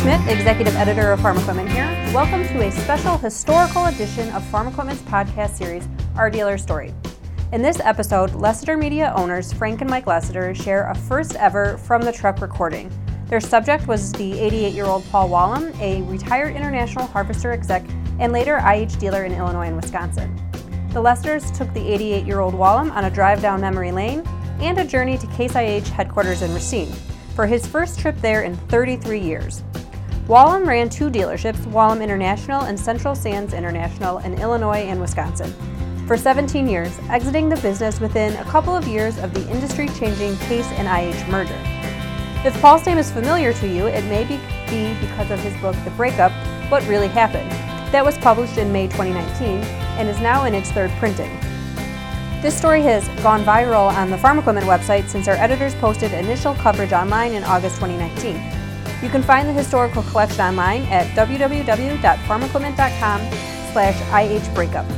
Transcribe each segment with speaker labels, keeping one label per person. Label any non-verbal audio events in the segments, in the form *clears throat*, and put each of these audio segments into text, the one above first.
Speaker 1: Schmidt, Executive Editor of Farm Equipment here. Welcome to a special historical edition of Farm Equipment's podcast series, Our Dealer Story. In this episode, Lessiter Media owners Frank and Mike Lessiter share a first ever from the truck recording. Their subject was the 88 year old Paul Wallem, a retired international harvester exec and later IH dealer in Illinois and Wisconsin. The Lessiters took the 88 year old Wallem on a drive down memory lane and a journey to Case IH headquarters in Racine for his first trip there in 33 years. Wallem ran two dealerships, Wallem International and Central Sands International in Illinois and Wisconsin, for 17 years, exiting the business within a couple of years of the industry changing Case and IH merger. If Paul's name is familiar to you, it may be because of his book, The Breakup What Really Happened. That was published in May 2019 and is now in its third printing. This story has gone viral on the Farm Equipment website since our editors posted initial coverage online in August 2019. You can find the historical collection online at www.farmequipment.com slash ihbreakup.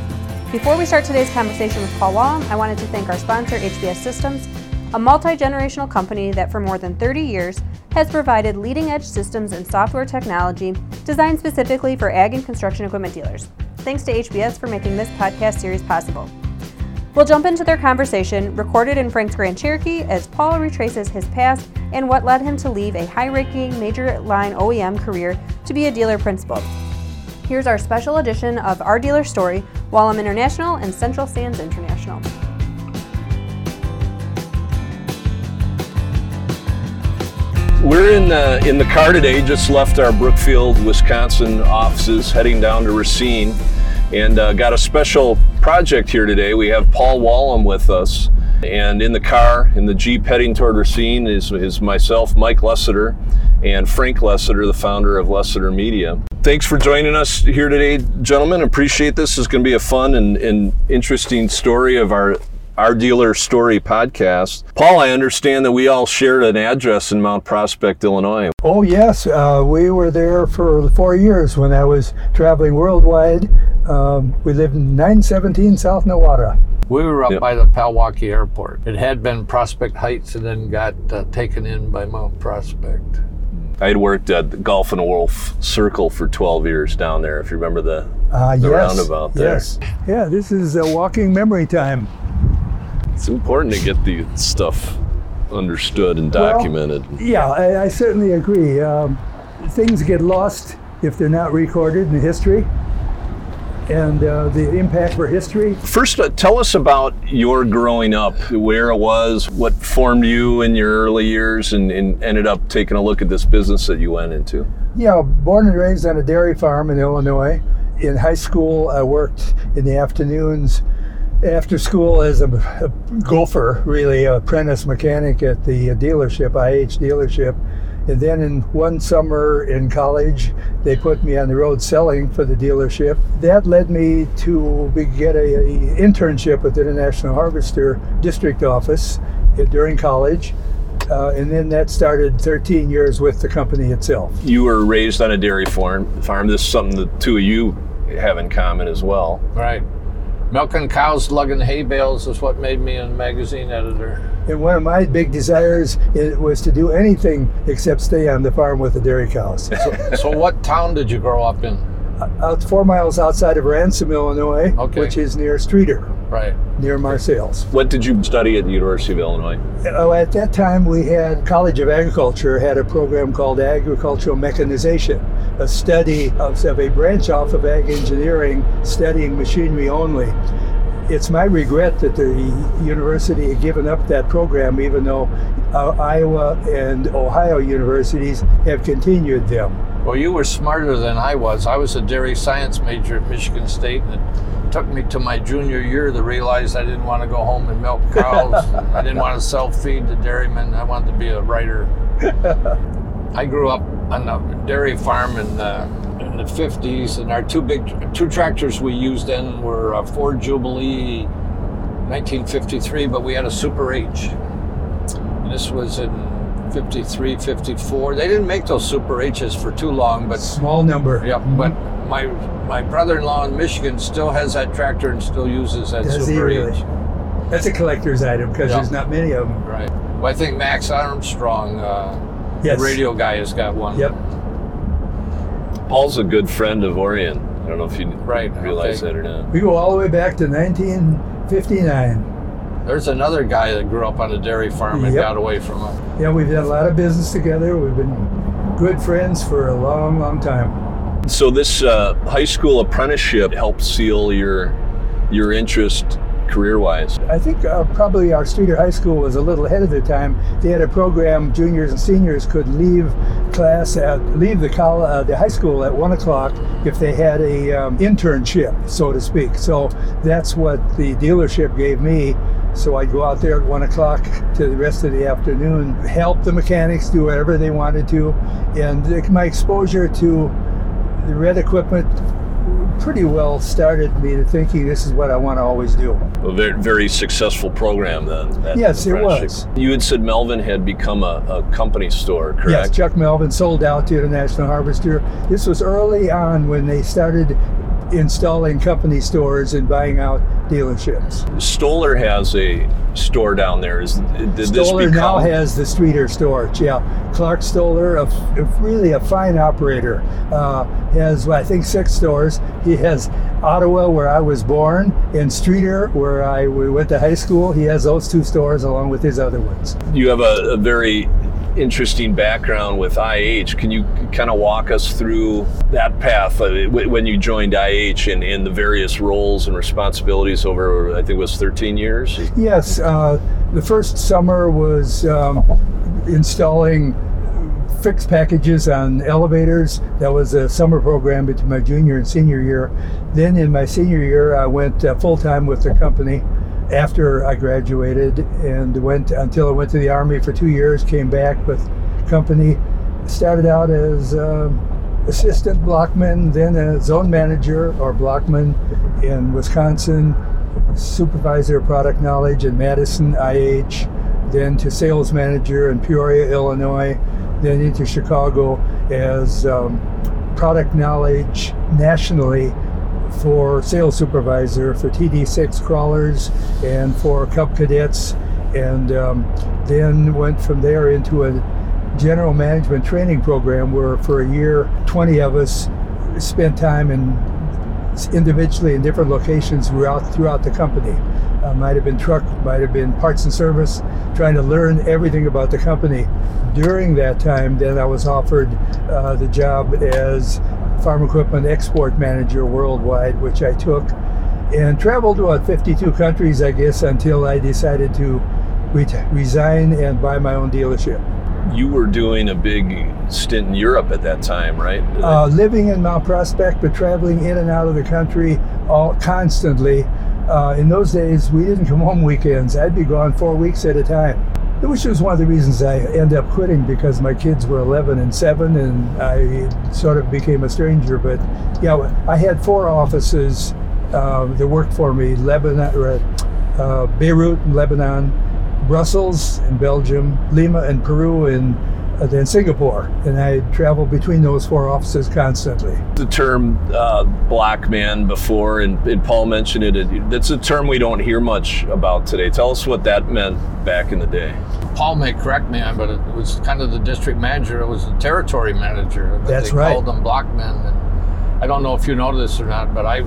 Speaker 1: Before we start today's conversation with Paul Wallem, I wanted to thank our sponsor, HBS Systems, a multi-generational company that for more than 30 years has provided leading-edge systems and software technology designed specifically for ag and construction equipment dealers. Thanks to HBS for making this podcast series possible. We'll jump into their conversation, recorded in Frank's Grand Cherokee, as Paul retraces his past and what led him to leave a high ranking major line OEM career to be a dealer principal. Here's our special edition of Our Dealer Story Wallem International and Central Sands International.
Speaker 2: We're in the, in the car today, just left our Brookfield, Wisconsin offices, heading down to Racine and uh, got a special project here today. We have Paul Wallem with us, and in the car, in the Jeep heading toward Racine, is, is myself, Mike Lessiter, and Frank Lessiter, the founder of Lessiter Media. Thanks for joining us here today, gentlemen. Appreciate this. It's going to be a fun and, and interesting story of our our Dealer Story podcast. Paul, I understand that we all shared an address in Mount Prospect, Illinois.
Speaker 3: Oh, yes. Uh, we were there for four years when I was traveling worldwide. Um, we lived in 917 South Nowata.
Speaker 4: We were up yep. by the Palwaukee Airport. It had been Prospect Heights and then got uh, taken in by Mount Prospect.
Speaker 2: I had worked at the Golf and Wolf Circle for 12 years down there, if you remember the, uh, the yes, roundabout there. Yes.
Speaker 3: Yeah, this is a walking memory time
Speaker 2: it's important to get the stuff understood and documented.
Speaker 3: Well, yeah, I, I, certainly agree. Um, things get lost if they're not recorded in history and uh, the impact for history.
Speaker 2: First, uh, tell us about your growing up, where it was, what formed you in your early years, and, and, ended up taking a look at this business that you went into.
Speaker 3: Yeah, born and raised on a dairy farm in Illinois. In high school, I worked in the afternoons after school as a, a gopher, really, apprentice mechanic at the dealership, IH dealership. And then in one summer in college, they put me on the road selling for the dealership. That led me to get a, a internship at the International Harvester District Office during college. Uh, and then that started 13 years with the company itself.
Speaker 2: You were raised on a dairy farm. Farm. This is something the two of you have in common as well.
Speaker 4: Right. Milking cows, lugging hay bales is what made me a magazine editor.
Speaker 3: And one of my big desires was to do anything except stay on the farm with the dairy cows.
Speaker 4: so, so, what town did you grow up in?
Speaker 3: Out four miles outside of Ransom, Illinois, okay. which is near Streator.
Speaker 4: Right.
Speaker 3: Near Marseilles.
Speaker 2: What did you study at the University of Illinois?
Speaker 3: Oh, at that time, we had College of Agriculture had a program called Agricultural Mechanization a study of, of a branch off of ag engineering studying machinery only. It's my regret that the university had given up that program, even though uh, Iowa and Ohio universities have continued them.
Speaker 4: Well, you were smarter than I was. I was a dairy science major at Michigan State, and it took me to my junior year to realize I didn't want to go home and milk cows. I didn't want to sell feed to dairymen. I wanted to be a writer. I grew up on a dairy farm in the, in the 50s, and our two big two tractors we used then were a Ford Jubilee 1953, but we had a Super H. And this was in 53, 54. They didn't make those Super H's for too long, but
Speaker 3: small number.
Speaker 4: Yep. Mm-hmm. But my my brother-in-law in Michigan still has that tractor and still uses that Does Super really?
Speaker 3: H. That's a collector's item because yep. there's not many of them.
Speaker 4: Right. Well, I think Max Armstrong. Uh, Yes. The radio guy has got one.
Speaker 3: Yep.
Speaker 2: Paul's a good friend of Orion. I don't know if you
Speaker 4: Right,
Speaker 2: realize
Speaker 4: okay.
Speaker 2: that or not.
Speaker 3: We go all the way back to 1959.
Speaker 4: There's another guy that grew up on a dairy farm and
Speaker 3: Yep.
Speaker 4: got away from it.
Speaker 3: Yeah, we've done a lot of business together. We've been good friends for a long, long time.
Speaker 2: So this uh, high school apprenticeship helped seal your your interest career-wise.
Speaker 3: I think uh, probably our Streator High School was a little ahead of their time. They had a program juniors and seniors could leave class at leave the college, uh, the high school at one o'clock if they had a um, internship, so to speak. So that's what the dealership gave me. So I'd go out there at one o'clock to the rest of the afternoon, help the mechanics do whatever they wanted to, and my exposure to the red equipment pretty well started me to thinking this is what I want to always do.
Speaker 2: A very, very successful program then.
Speaker 3: Yes, it
Speaker 2: was. You had said Melvin had become a, a company store, correct? Yes.
Speaker 3: Chuck Melvin sold out to International Harvester. This was early on when they started installing company stores and buying out dealerships.
Speaker 2: Stoller has a store down there. Is did this
Speaker 3: Stoller
Speaker 2: become?
Speaker 3: now has the Streator store. Yeah, Clark Stoller, a, a really a fine operator, uh, has I think six stores. He has Ottawa, where I was born, and Streator, where I we went to high school. He has those two stores along with his other ones.
Speaker 2: you have a, a very interesting background with IH. Can you kind of walk us through that path uh, when you joined IH and, and the various roles and responsibilities over, I think it was 13 years?
Speaker 3: Yes, uh, the first summer was um, installing fixed packages on elevators. That was a summer program between my junior and senior year. Then in my senior year, I went uh, full time with the company after I graduated and went until I went to the Army for two years, came back with company, started out as um, assistant blockman, then a zone manager or blockman in Wisconsin, supervisor of product knowledge in Madison IH, then to sales manager in Peoria, Illinois, then into Chicago as um, product knowledge nationally for sales supervisor for TD6 crawlers and for Cub cadets, and um, then went from there into a general management training program where for a year 20 of us spent time in individually in different locations throughout throughout the company. Uh, might have been truck, might have been parts and service, trying to learn everything about the company. During that time, then I was offered uh, the job as farm equipment export manager worldwide, which I took, and traveled to about 52 countries, I guess, until I decided to re- resign and buy my own dealership.
Speaker 2: You were doing a big stint in Europe at that time, right?
Speaker 3: uh, living in Mount Prospect, but traveling in and out of the country all constantly. Uh, in those days, we didn't come home weekends. I'd be gone four weeks at a time, which was one of the reasons I ended up quitting because my kids were 11 and 7, and I sort of became a stranger. But yeah, I had four offices uh, that worked for me: Lebanon, uh, uh, Beirut, in Lebanon, Brussels in Belgium, Lima in Peru, and uh, then Singapore. And I traveled between those four offices constantly.
Speaker 2: the term uh, blockman before, and, and Paul mentioned it. it. That's a term we don't hear much about today. Tell us what that meant back in the day.
Speaker 4: Paul may correct me on, but it was kind of the district manager. It was the territory manager. but
Speaker 3: That's
Speaker 4: they
Speaker 3: right.
Speaker 4: Called them blockmen. And I don't know if you know this or not, but I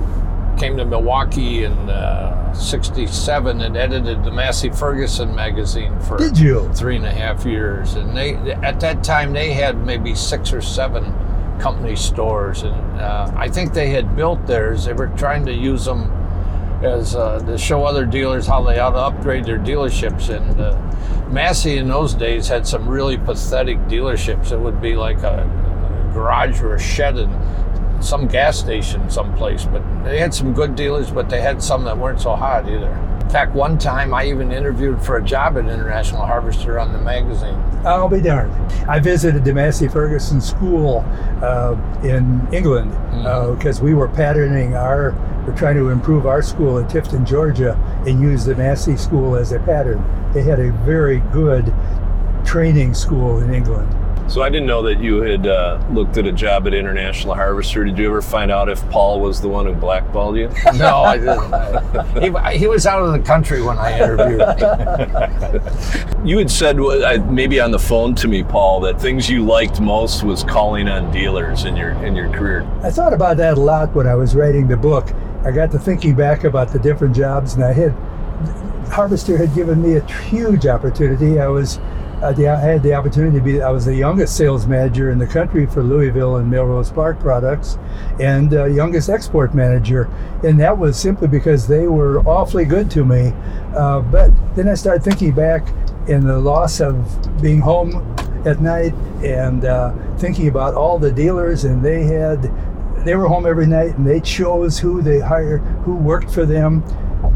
Speaker 4: came to Milwaukee in uh, '67 and edited the Massey Ferguson magazine for
Speaker 3: Did you?
Speaker 4: three and a half years. And they at that time they had maybe six or seven company stores, and uh, I think they had built theirs. They were trying to use them as uh, to show other dealers how they ought to upgrade their dealerships. And uh, Massey in those days had some really pathetic dealerships. It would be like a, garage or a shed in some gas station someplace. But they had some good dealers, but they had some that weren't so hot either. In fact, one time I even interviewed for a job at International Harvester on the magazine.
Speaker 3: I'll be darned. I visited the Massey Ferguson School uh, in England because we were patterning our, we're trying to improve our school in Tifton, Georgia, and use the Massey School as a pattern. They had a very good training school in England.
Speaker 2: So I didn't know that you had uh, looked at a job at International Harvester. Did you ever find out if Paul was the one who blackballed you? *laughs*
Speaker 4: No, I didn't. he, he was out of the country when I interviewed. *laughs*
Speaker 2: You had said maybe on the phone to me, Paul, that things you liked most was calling on dealers in your in your career.
Speaker 3: I thought about that a lot when I was writing the book. I got to thinking back about the different jobs, and I had Harvester had given me a huge opportunity. I was the, I had the opportunity to be. I was the youngest sales manager in the country for Louisville and Melrose Park products, and uh, youngest export manager, and that was simply because they were awfully good to me. Uh, but then I started thinking back in the loss of being home at night and uh, thinking about all the dealers, and they had they were home every night and they chose who they hired, who worked for them.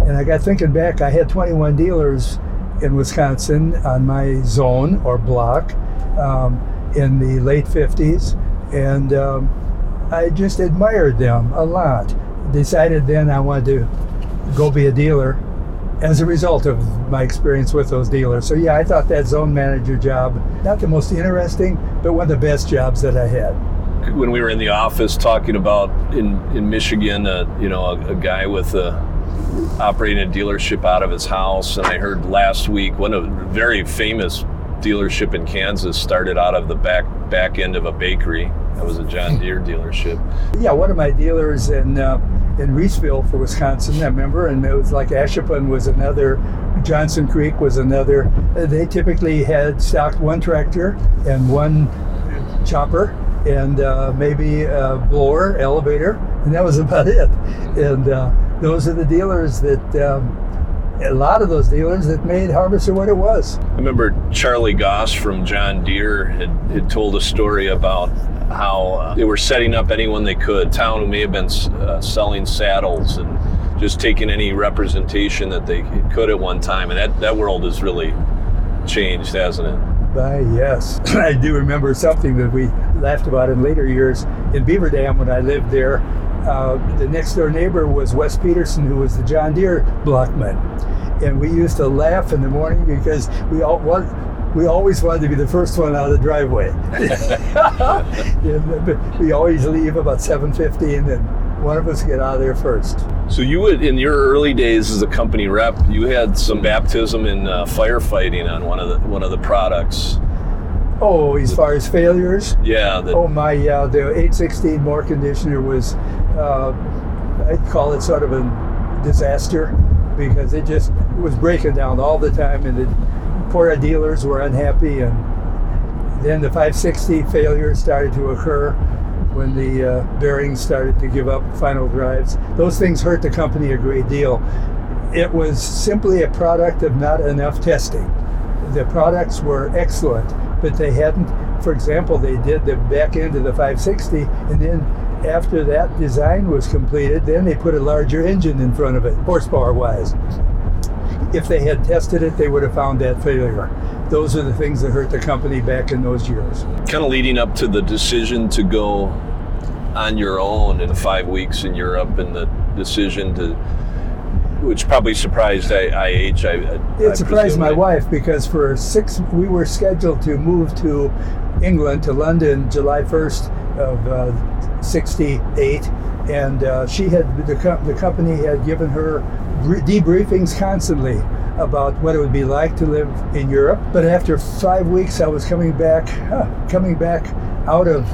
Speaker 3: And I got thinking back, I had 21 dealers in Wisconsin on my zone or block um, in the late 50s. And um, I just admired them a lot. Decided then I wanted to go be a dealer as a result of my experience with those dealers. So yeah, I thought that zone manager job, not the most interesting, but one of the best jobs that I had
Speaker 2: when we were in the office talking about in in Michigan, uh, you know, a, a, guy with a operating a dealership out of his house, and I heard last week one of the very famous dealership in Kansas started out of the back back end of a bakery. That was a John Deere dealership.
Speaker 3: Yeah, one of my dealers in uh, in Reeseville for Wisconsin, I remember, and it was like Ashippun was another, Johnson Creek was another. They typically had stocked one tractor and one chopper and uh, maybe a blower, elevator, and that was about it. And uh, those are the dealers that, um, a lot of those dealers that made Harvester what it was.
Speaker 2: I remember Charlie Goss from John Deere had, had told a story about how uh, they were setting up anyone they could, town who may have been uh, selling saddles and just taking any representation that they could at one time. And that, that world has really changed, hasn't it?
Speaker 3: By yes. *clears throat* I do remember something that we laughed about in later years in Beaver Dam when I lived there. Uh, the next door neighbor was Wes Peterson, who was the John Deere blockman. And we used to laugh in the morning because we all what we always wanted to be the first one out of the driveway. *laughs* we always leave about 7.15 and one of us get out of there first.
Speaker 2: So you would, in your early days as a company rep, you had some baptism in uh, firefighting on one of the one of the products.
Speaker 3: Oh, as far as failures?
Speaker 2: Yeah.
Speaker 3: The, oh my, yeah. The 816 mower conditioner was, uh, I'd call it sort of a disaster because it just was breaking down all the time, and the poor dealers were unhappy. And then the 560 failures started to occur when the uh, bearings started to give up final drives. Those things hurt the company a great deal. It was simply a product of not enough testing. The products were excellent, but they hadn't, for example, they did the back end of the 560, and then after that design was completed, then they put a larger engine in front of it, horsepower wise. If they had tested it, they would have found that failure those are the things that hurt the company back in those years.
Speaker 2: Kind of leading up to the decision to go on your own in five weeks in Europe and the decision to which probably surprised IH. I, I,
Speaker 3: it surprised my wife because for six, we were scheduled to move to England, to London, July 1st of uh, 68. And uh, she had, the, the company had given her debriefings constantly about what it would be like to live in Europe. But after five weeks, I was coming back, coming back out of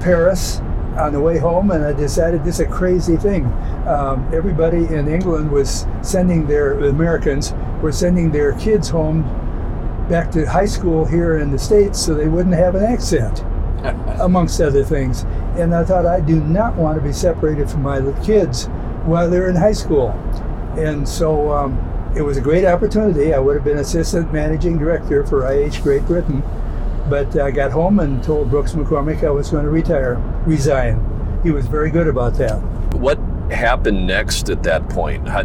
Speaker 3: Paris on the way home, and I decided this is a crazy thing. Um, everybody in England was sending their Americans were sending their kids home back to high school here in the states so they wouldn't have an accent, *laughs* amongst other things. And I thought I do not want to be separated from my kids while they're in high school, and so. Um, it was a great opportunity. I would have been assistant managing director for IH Great Britain, but I got home and told Brooks McCormick I was going to retire, resign. He was very good about that.
Speaker 2: What happened next at that point? How,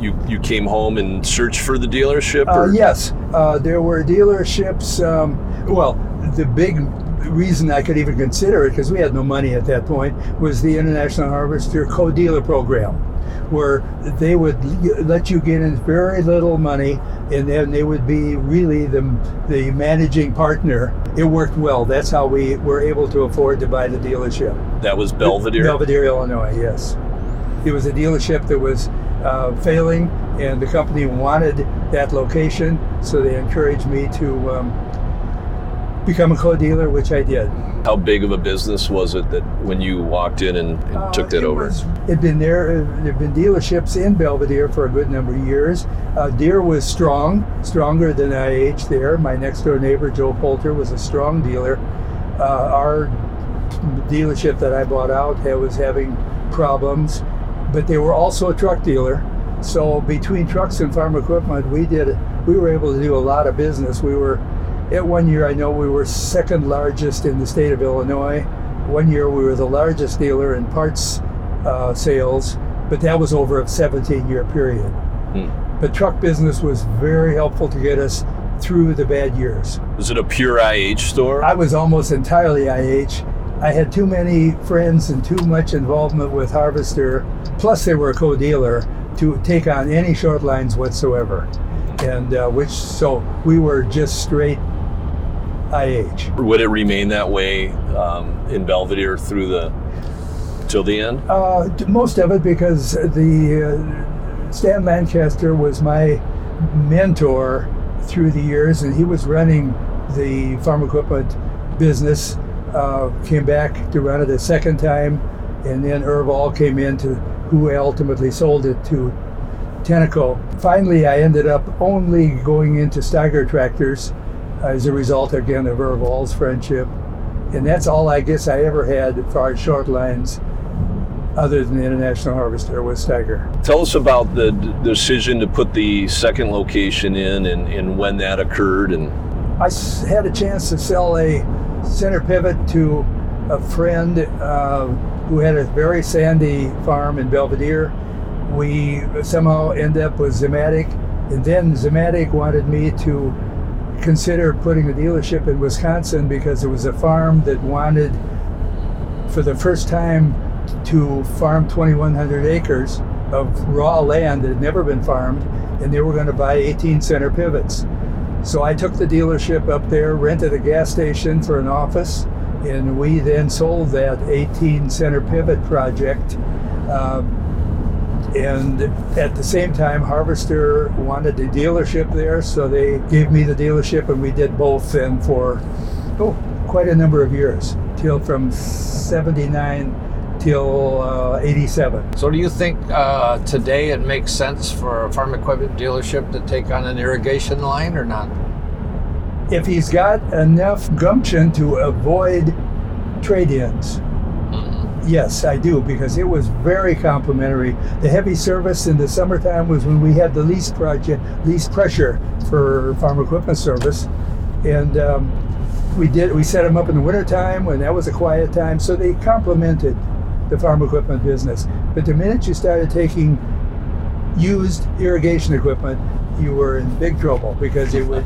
Speaker 2: you you came home and searched for the dealership?
Speaker 3: Uh, yes, uh, there were dealerships. Um, well, the big reason I could even consider it, because we had no money at that point, was the International Harvester Co-Dealer Program where they would let you get in very little money and then they would be really the, the managing partner. It worked well. That's how we were able to afford to buy the dealership.
Speaker 2: That was Belvidere.
Speaker 3: Belvidere, Illinois, yes. It was a dealership that was uh, failing, and the company wanted that location, so they encouraged me to um, become a co-dealer, which I did.
Speaker 2: How big of a business was it that when you walked in and, and
Speaker 3: Uh,
Speaker 2: took that
Speaker 3: it
Speaker 2: over?
Speaker 3: was- It'd been there. uh, There'd been dealerships in Belvidere for a good number of years. Uh, Deere was strong, stronger than IH there. My next door neighbor Joe Poulter was a strong dealer. Uh, our dealership that I bought out was having problems, but they were also a truck dealer. So between trucks and farm equipment, we did we were able to do a lot of business. We were at one year I know we were second largest in the state of Illinois. One year we were the largest dealer in parts uh, sales, but that was over a 17 year period.
Speaker 2: Hmm.
Speaker 3: But truck business was very helpful to get us through the bad years.
Speaker 2: Was it a pure IH store?
Speaker 3: I was almost entirely IH. I had too many friends and too much involvement with Harvester, plus they were a co-dealer, to take on any short lines whatsoever. And uh, which, so we were just straight IH.
Speaker 2: Would it remain that way um, in Belvidere through the till the end?
Speaker 3: Uh, most of it because the uh, Stan Lancaster was my mentor through the years, and he was running the farm equipment business. Uh, came back to run it a second time, and then Irv All came in to who ultimately sold it to Tenneco. Finally, I ended up only going into Steiger tractors as a result again of Irv friendship, and that's all I guess I ever had as far as short lines other than the International Harvester was Steiger.
Speaker 2: Tell us about the d- decision to put the second location in and, and when that occurred and
Speaker 3: I s- had a chance to sell a center pivot to a friend uh, who had a very sandy farm in Belvidere. We somehow end up with Zimmatic, and then Zimmatic wanted me to consider putting a dealership in Wisconsin because it was a farm that wanted, for the first time, to farm 2,100 acres of raw land that had never been farmed, and they were going to buy 18 center pivots. So I took the dealership up there, rented a gas station for an office, and we then sold that 18 center pivot project. Um, and at the same time, Harvester wanted a dealership there, so they gave me the dealership, and we did both then for oh, quite a number of years, till from 79 till uh, 87.
Speaker 4: So, do you think uh, today it makes sense for a farm equipment dealership to take on an irrigation line or not?
Speaker 3: If he's got enough gumption to avoid trade ins, Yes, I do because it was very complimentary. The heavy service in the summertime was when we had the least project, least pressure for farm equipment service, and um, we did. We set them up in the wintertime when that was a quiet time, so they complemented the farm equipment business. But the minute you started taking used irrigation equipment, you were in big trouble because it would.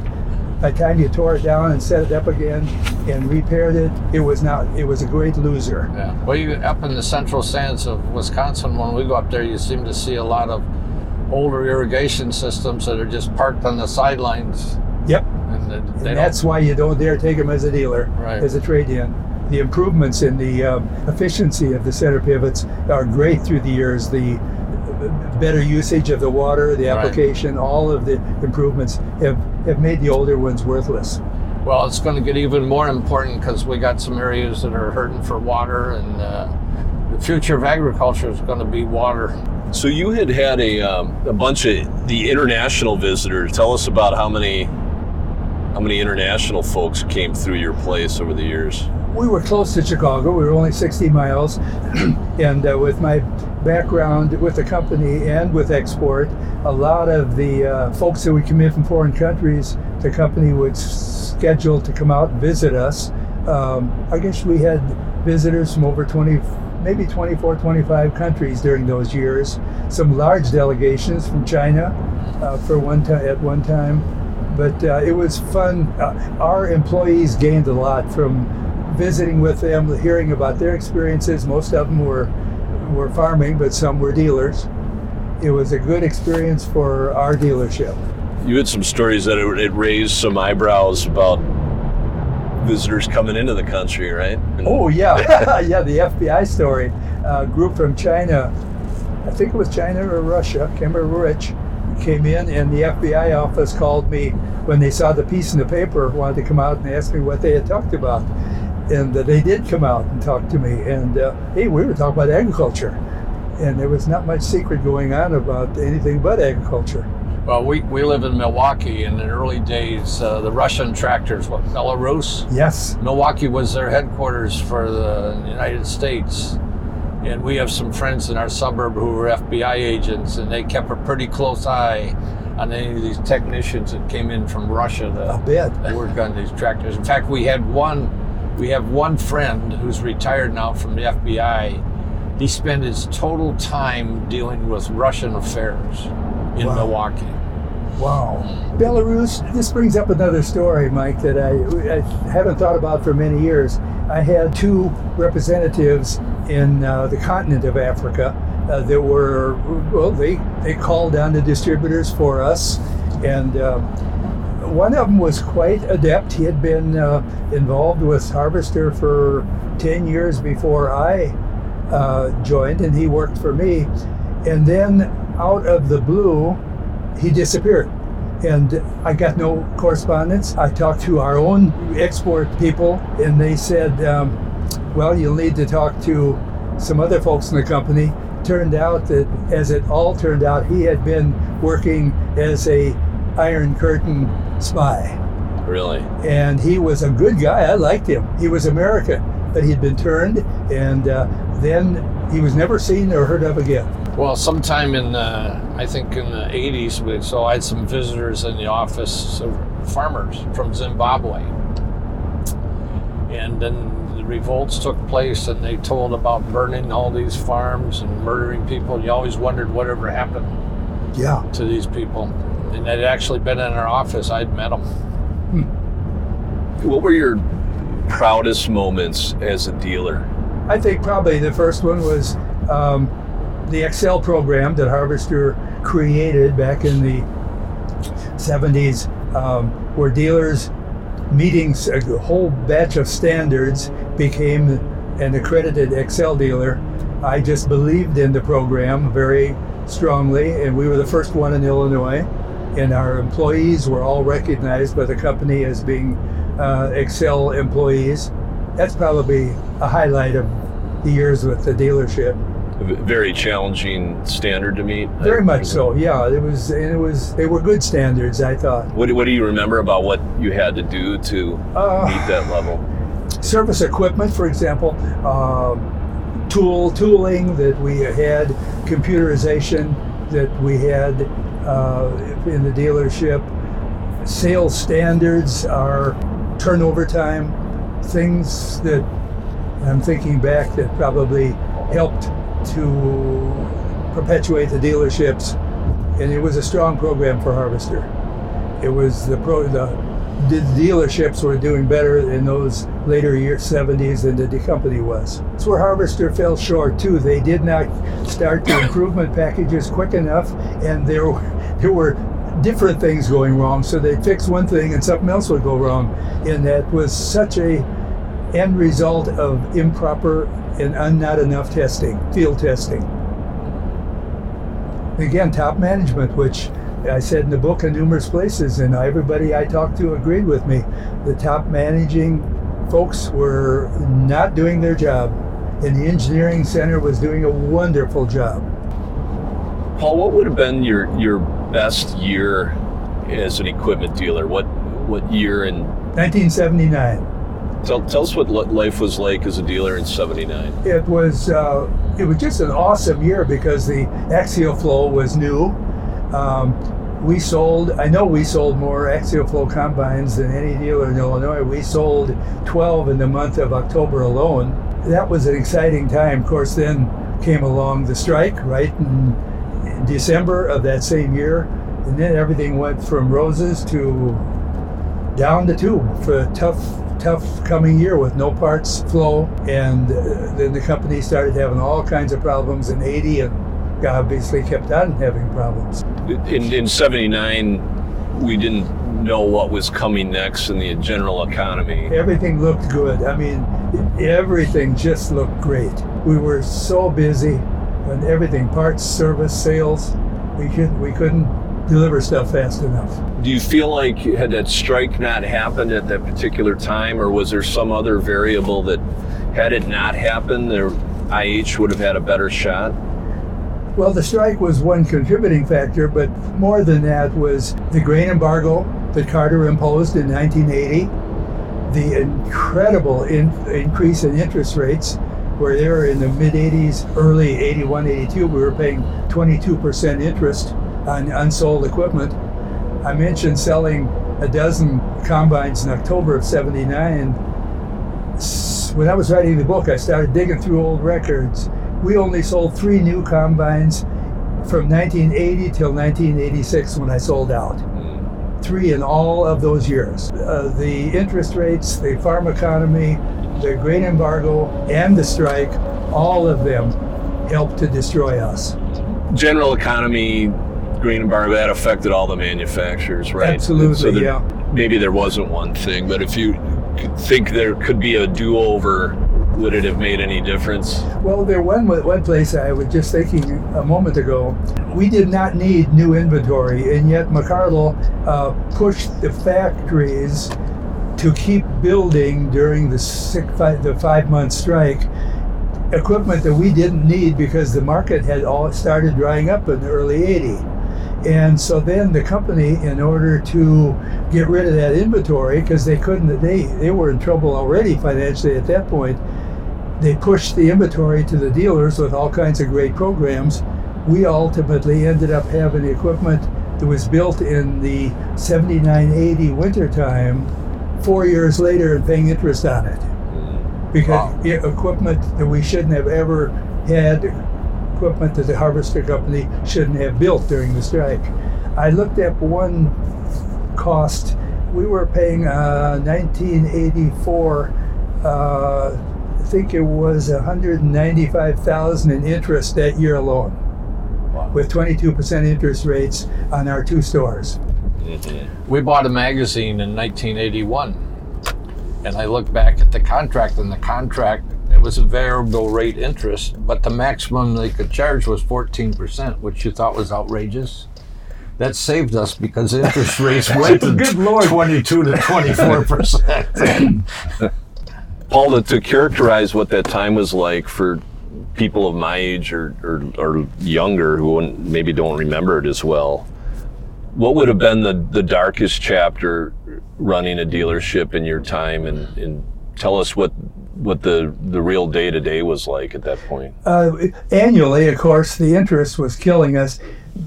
Speaker 3: By the time you tore it down and set it up again and repaired it, it was not. It was a great loser.
Speaker 4: Yeah. Well, you up in the central sands of Wisconsin, when we go up there, you seem to see a lot of older irrigation systems that are just parked on the sidelines,
Speaker 3: Yep.
Speaker 4: and
Speaker 3: And that's why you don't dare take them as a dealer,
Speaker 4: Right.
Speaker 3: as a trade-in. The improvements in the um, efficiency of the center pivots are great through the years. The better usage of the water, the
Speaker 4: Right.
Speaker 3: application, all of the improvements have, have made the older ones worthless.
Speaker 4: Well, it's going to get even more important because we got some areas that are hurting for water, and uh, the future of agriculture is going to be water.
Speaker 2: So you had had a, um, a bunch of the international visitors. Tell us about how many how many international folks came through your place over the years.
Speaker 3: we were close to Chicago. We were only 60 miles, *clears throat* and uh, with my background with the company and with export, a lot of the uh, folks that would come in from foreign countries, the company would schedule to come out and visit us. Um, I guess we had visitors from over 20, maybe 24, 25 countries during those years. Some large delegations from China uh, for one time at one time but uh, it was fun. Uh, our employees gained a lot from visiting with them, hearing about their experiences. Most of them were were farming, but some were dealers. It was a good experience for our dealership.
Speaker 2: You had some stories that it, it raised some eyebrows about visitors coming into the country, right? And-
Speaker 3: Oh yeah, *laughs* yeah. The FBI story. A group from China, I think it was China or Russia. Can't remember which. Came in, and the FBI office called me when they saw the piece in the paper. Wanted to come out and ask me what they had talked about, and uh, they did come out and talk to me. And uh, hey, we were talking about agriculture, and there was not much secret going on about anything but agriculture.
Speaker 4: Well, we, we live in Milwaukee. In the early days, uh, the Russian tractors, what, Belarus?
Speaker 3: Yes,
Speaker 4: Milwaukee was their headquarters for the United States. And we have some friends in our suburb who were FBI agents, and they kept a pretty close eye on any of these technicians that came in from Russia
Speaker 3: a
Speaker 4: to
Speaker 3: bit.
Speaker 4: work on these tractors. In fact, we had one, we have one friend who's retired now from the FBI. He spent his total time dealing with Russian affairs in
Speaker 3: Wow.
Speaker 4: Milwaukee.
Speaker 3: Wow. Mm. Belarus, this brings up another story, Mike, that I, I haven't thought about for many years. I had two representatives in uh, the continent of Africa uh, were, well, they, they called on the distributors for us. And um, one of them was quite adept. He had been uh, involved with Harvester for 10 years before I uh, joined, and he worked for me. And then out of the blue, he disappeared. And I got no correspondence. I talked to our own export people, and they said, um, well, you'll need to talk to some other folks in the company. Turned out that, as it all turned out, he had been working as a Iron Curtain spy.
Speaker 2: Really?
Speaker 3: And he was a good guy. I liked him. He was American, but he'd been turned, and uh, then he was never seen or heard of again.
Speaker 4: Well, sometime in the, I think in the 80s, we, so I had some visitors in the office, of farmers from Zimbabwe. And then the revolts took place and they told about burning all these farms and murdering people. And you always wondered whatever happened
Speaker 3: Yeah.
Speaker 4: to these people. And they'd actually been in our office, I'd met them.
Speaker 2: What were your proudest moments as a dealer?
Speaker 3: I think probably the first one was um, the Excel program that Harvester created back in the 70s, um, where dealers meeting a whole batch of standards became an accredited Excel dealer. I just believed in the program very strongly, and we were the first one in Illinois. And our employees were all recognized by the company as being uh, Excel employees. That's probably a highlight of the years with the dealership.
Speaker 2: Very challenging standard to meet.
Speaker 3: Very much so. Yeah, it was, and it was. They were good standards, I thought.
Speaker 2: What, do- what do you remember about what you had to do to
Speaker 3: Uh,
Speaker 2: meet that level?
Speaker 3: Service equipment, for example, um, tool tooling that we had, computerization that we had uh, in the dealership, sales standards, our turnover time, things that I'm thinking back that probably helped to perpetuate the dealerships, and it was a strong program for Harvester. It was the pro the, the dealerships were doing better in those later year 70s than the, company was. That's where Harvester fell short too. They did not start the improvement packages quick enough, and there there were different things going wrong. So they'd fix one thing and something else would go wrong, and that was such a end result of improper and not enough testing, field testing. Again, top management, which I said in the book in numerous places, and everybody I talked to agreed with me. The top managing folks were not doing their job, and the engineering center was doing a wonderful job.
Speaker 2: Paul, what would have been your your best year as an equipment dealer? What what year in
Speaker 3: 1979.
Speaker 2: tell, tell us what life was like as a dealer in '79.
Speaker 3: It was uh, it was just an awesome year because the axial flow was new. Um, we sold, I know we sold more axial flow combines than any dealer in Illinois. We sold 12 in the month of October alone. That was an exciting time. Of course, then came along the strike, right, in December of that same year. And then everything went from roses to down the tube for a tough, tough coming year with no parts flow. And uh, then the company started having all kinds of problems in 80 and obviously kept on having problems.
Speaker 2: In in '79, we didn't know what was coming next in the general economy.
Speaker 3: Everything looked good. I mean, everything just looked great. We were so busy and everything parts, service, sales. We couldn't, we couldn't deliver stuff fast enough.
Speaker 2: Do you feel like had that strike not happened at that particular time, or was there some other variable that, had it not happened, there IH would have had a better shot?
Speaker 3: Well, the strike was one contributing factor, but more than that was the grain embargo that Carter imposed in 1980, the incredible in, increase in interest rates, where they were in the mid 80s, early 81, 82, we were paying 22% interest on unsold equipment. I mentioned selling a dozen combines in October of 79. When I was writing the book, I started digging through old records. We only sold three new combines from 1980 till 1986 when I sold out. Three in all of those years. Uh, the interest rates, the farm economy, the grain embargo, and the strike, all of them helped to destroy us.
Speaker 2: General economy, grain embargo, that affected all the manufacturers, right?
Speaker 3: Absolutely,
Speaker 2: So there-
Speaker 3: yeah.
Speaker 2: Maybe there wasn't one thing, but if you think there could be a do-over, would it have made any difference?
Speaker 3: Well, there one one place I was just thinking a moment ago. We did not need new inventory, and yet McCardell uh, pushed the factories to keep building during the six, five, the five month strike equipment that we didn't need because the market had all started drying up in the early 80. And so then the company, in order to get rid of that inventory, because they couldn't, they, they were in trouble already financially at that point, they pushed the inventory to the dealers with all kinds of great programs. We ultimately ended up having equipment that was built in the 79 80 wintertime, four years later, and paying interest on it. Because
Speaker 4: Wow.
Speaker 3: equipment that we shouldn't have ever had, equipment that the harvester company shouldn't have built during the strike. I looked at one cost. We were paying uh, 1984. Uh, think it was 195,000 in interest that year alone,
Speaker 4: Wow.
Speaker 3: with 22% interest rates on our two stores.
Speaker 4: We bought a magazine in 1981, and I looked back at the contract, and the contract it was a variable rate interest, but the maximum they could charge was 14%, which you thought was outrageous. That saved us because interest rates *laughs* went to
Speaker 3: Good Lord.
Speaker 4: 22 to 24 percent. *laughs*
Speaker 2: Paul, to, to characterize what that time was like for people of my age or, or, or younger who maybe don't remember it as well, what would have been the, the darkest chapter running a dealership in your time? And, and tell us what what the, the real day to day was like at that point?
Speaker 3: Uh, annually, of course, the interest was killing us.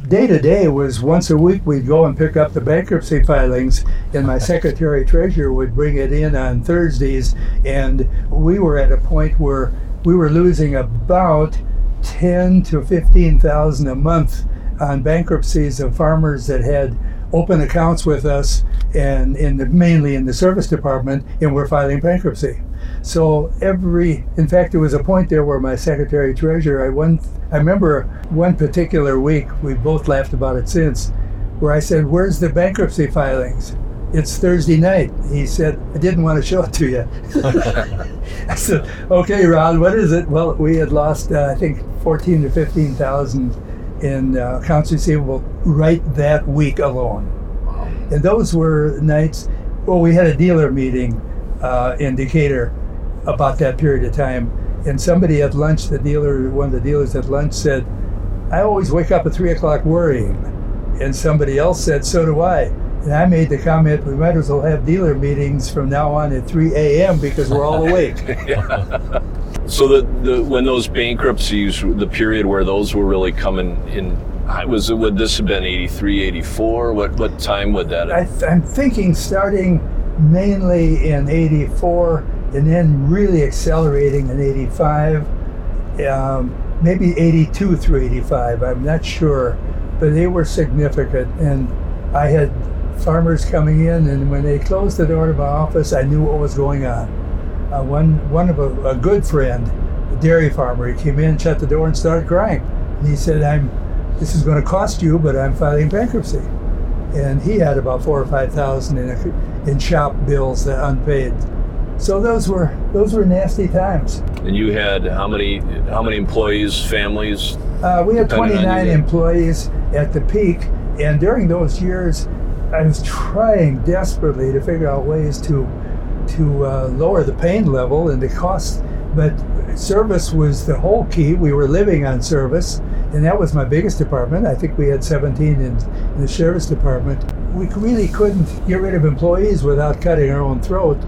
Speaker 3: Day to day was once a week we'd go and pick up the bankruptcy filings, and my secretary treasurer would bring it in on Thursdays. And we were at a point where we were losing about ten to fifteen thousand a month on bankruptcies of farmers that had open accounts with us, and in the, mainly in the service department, and were filing bankruptcy. So every, in fact, there was a point there where my secretary treasurer, I one, I remember one particular week, we both laughed about it since, where I said, "Where's the bankruptcy filings?" It's Thursday night. He said, "I didn't want to show it to you." *laughs* I said, "Okay, Ron, what is it?" Well, we had lost, uh, I think, fourteen to fifteen thousand in uh, accounts receivable right that week alone. And those were nights. Well, we had a dealer meeting uh, in Decatur about that period of time, and somebody at lunch, the dealer, one of the dealers at lunch said, "I always wake up at three o'clock worrying," and somebody else said, "So do I." And I made the comment, "We might as well have dealer meetings from now on at 3 a.m. because we're all awake." *laughs* *laughs*
Speaker 2: So the, the when those bankruptcies, the period where those were really coming in, I was would this have been 83, 84? What what time would that?
Speaker 3: I
Speaker 2: Have?
Speaker 3: th- I'm thinking starting mainly in 84 and then really accelerating in 85, um, maybe 82 through 85, I'm not sure, but they were significant. And I had farmers coming in, and when they closed the door to my office, I knew what was going on. Uh, one, one of a, a good friend, a dairy farmer, he came in, shut the door, and started crying. And he said, I'm, this is going to cost you, but I'm filing bankruptcy. and he had about four or five thousand in in shop bills that unpaid. So those were those were nasty times.
Speaker 2: And you had how many how many employees, families?
Speaker 3: Uh, we had 29 employees at the peak, and during those years, I was trying desperately to figure out ways to to uh, lower the pain level and the cost. But service was the whole key. We were living on service, and that was my biggest department. I think we had 17 in, in the service department. We really couldn't get rid of employees without cutting our own throat.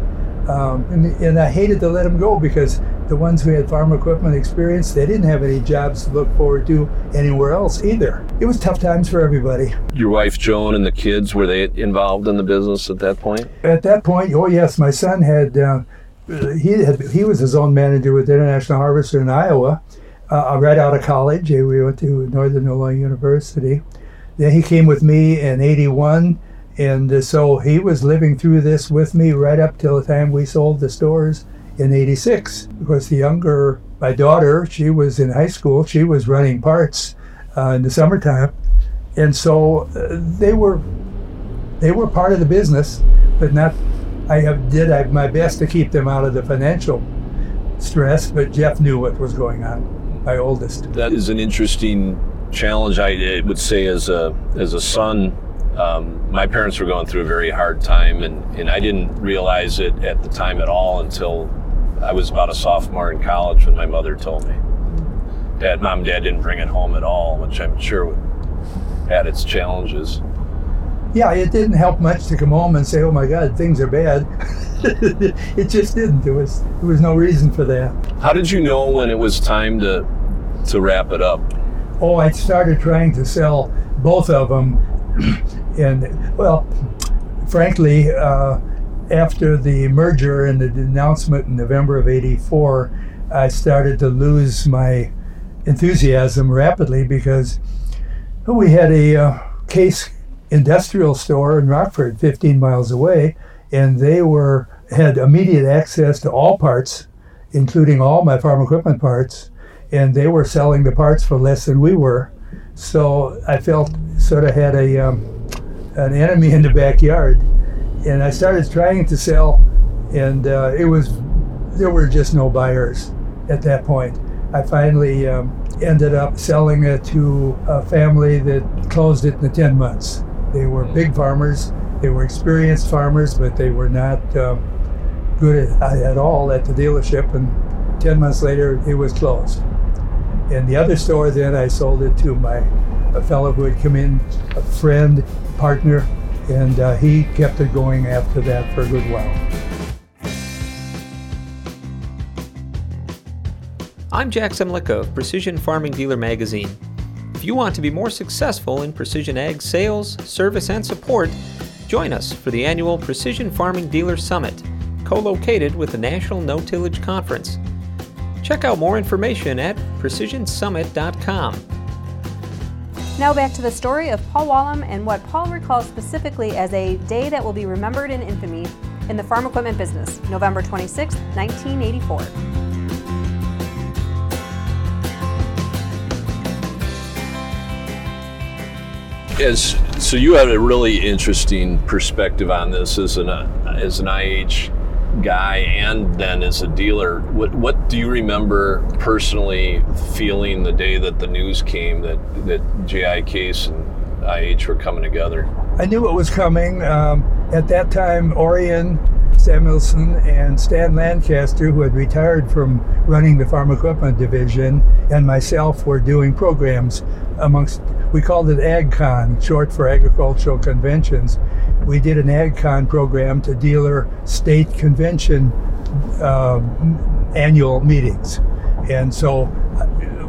Speaker 3: Um, and, and I hated to let them go because the ones who had farm equipment experience, they didn't have any jobs to look forward to anywhere else either. It was tough times for everybody.
Speaker 2: Your wife Joan and the kids were they involved in the business at that point?
Speaker 3: At that point, oh yes, my son had uh, he had he was his own manager with International Harvester in Iowa, uh, right out of college. Uh, We went to Northern Illinois University. Then he came with me in '81, and uh, so he was living through this with me right up till the time we sold the stores in '86. Because the younger, my daughter, she was in high school. She was running parts uh, in the summertime, and so uh, they were they were part of the business, but not. I have, did I, my best to keep them out of the financial stress, but Jeff knew what was going on. My oldest.
Speaker 2: That is an interesting challenge. I would say as a as a son, um, my parents were going through a very hard time, and, and I didn't realize it at the time at all until I was about a sophomore in college when my mother told me. Dad, mom, and dad didn't bring it home at all, which I'm sure had its challenges.
Speaker 3: Yeah, it didn't help much to come home and say, "Oh my God, things are bad." *laughs* it just didn't. There was there was no reason for that.
Speaker 2: How did you know when it was time to to wrap it up?
Speaker 3: Oh, I started trying to sell both of them, and well, frankly, uh, after the merger and the announcement in November of '84, I started to lose my enthusiasm rapidly because we had a uh, case industrial store in Rockford, 15 miles away, and they were had immediate access to all parts, including all my farm equipment parts, and they were selling the parts for less than we were. So I felt sort of had a um, an enemy in the backyard, and I started trying to sell, and uh, it was there were just no buyers at that point. I finally um, ended up selling it to a family that closed it in 10 months. They were big farmers, they were experienced farmers, but they were not um, good at, at all at the dealership. And 10 months later, it was closed. And the other store, then I sold it to my a fellow who had come in, a friend, partner, and uh, he kept it going after that for a good while.
Speaker 5: I'm Jack Zemlicka of Precision Farming Dealer Magazine. If you want to be more successful in precision ag sales, service, and support, join us for the annual Precision Farming Dealer Summit, co located with the National No Tillage Conference. Check out more information at precisionsummit.com.
Speaker 1: Now back to the story of Paul Wallem and what Paul recalls specifically as a day that will be remembered in infamy in the farm equipment business, November 26, 1984.
Speaker 2: As so, you have a really interesting perspective on this as an as an IH guy and then as a dealer. What what do you remember personally feeling the day that the news came that that JI Case and IH were coming together?
Speaker 3: I knew it was coming. Um, at that time, Orion Samuelson and Stan Lancaster, who had retired from running the farm equipment division, and myself were doing programs amongst, we called it AgCon, short for Agricultural Conventions. We did an AgCon program to dealer state convention um, annual meetings. And so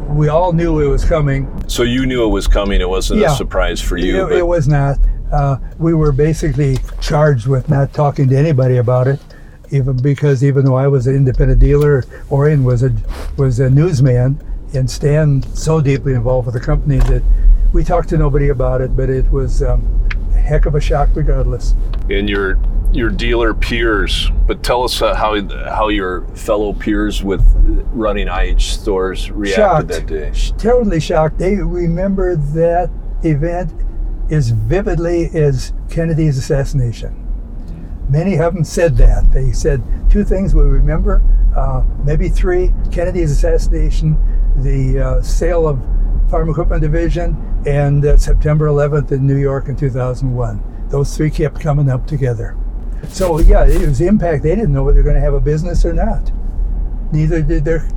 Speaker 3: we all knew it was coming.
Speaker 2: So you knew it was coming. It wasn't
Speaker 3: Yeah.
Speaker 2: a surprise for you.
Speaker 3: It,
Speaker 2: but-
Speaker 3: it was not. Uh, we were basically charged with not talking to anybody about it, even because even though I was an independent dealer, Orion was a was a newsman, and Stan so deeply involved with the company that we talked to nobody about it. But it was um, heck of a shock, regardless.
Speaker 2: and your your dealer peers. But tell us uh, how how your fellow peers with running IH stores reacted
Speaker 3: shocked,
Speaker 2: that day.
Speaker 3: Totally shocked. They remember that event as vividly as Kennedy's assassination. Many of them said that. They said two things we remember, uh, maybe three Kennedy's assassination, the uh, sale of Farm Equipment Division, and uh, September 11th in New York in 2001. Those three kept coming up together. So, yeah, it was impact. They didn't know whether they're going to have a business or not. Neither did their,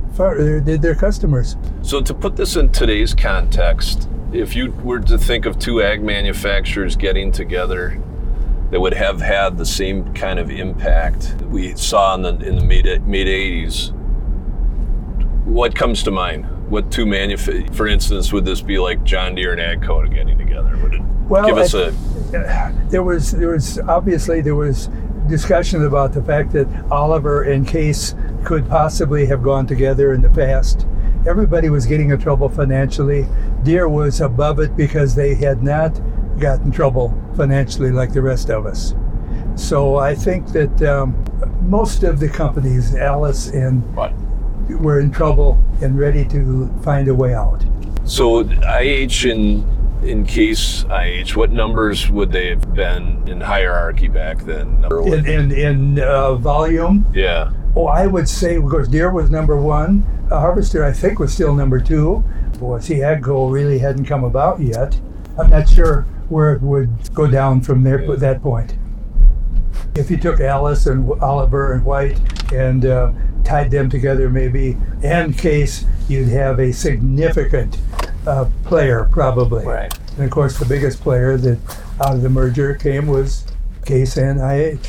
Speaker 3: did their customers.
Speaker 2: So, to put this in today's context, if you were to think of two ag manufacturers getting together that would have had the same kind of impact we saw in the, in the mid, mid 80s, what comes to mind? What two manuf- for instance, would this be like John Deere and AGCO getting together? Would it
Speaker 3: well,
Speaker 2: give us a
Speaker 3: there was there was obviously there was discussion about the fact that Oliver and Case could possibly have gone together in the past. Everybody was getting in trouble financially. Deere was above it because they had not gotten trouble financially like the rest of us. So I think that um, most of the companies, Allis and
Speaker 4: What?
Speaker 3: Were in trouble and ready to find a way out.
Speaker 2: So IH in in case IH, what numbers would they have been in hierarchy back then?
Speaker 3: In in, in uh, volume,
Speaker 2: yeah.
Speaker 3: oh, I would say of course Deere was number one. Uh, Harvester, I think, was still number two. Boy, see, AGCO really hadn't come about yet. I'm not sure where it would go down from there at that point. If you took Allis and Oliver and White and uh, tied them together, maybe, and Case, you'd have a significant uh, player, probably.
Speaker 4: Right.
Speaker 3: And of course, the biggest player that out of the merger came was Case and IH.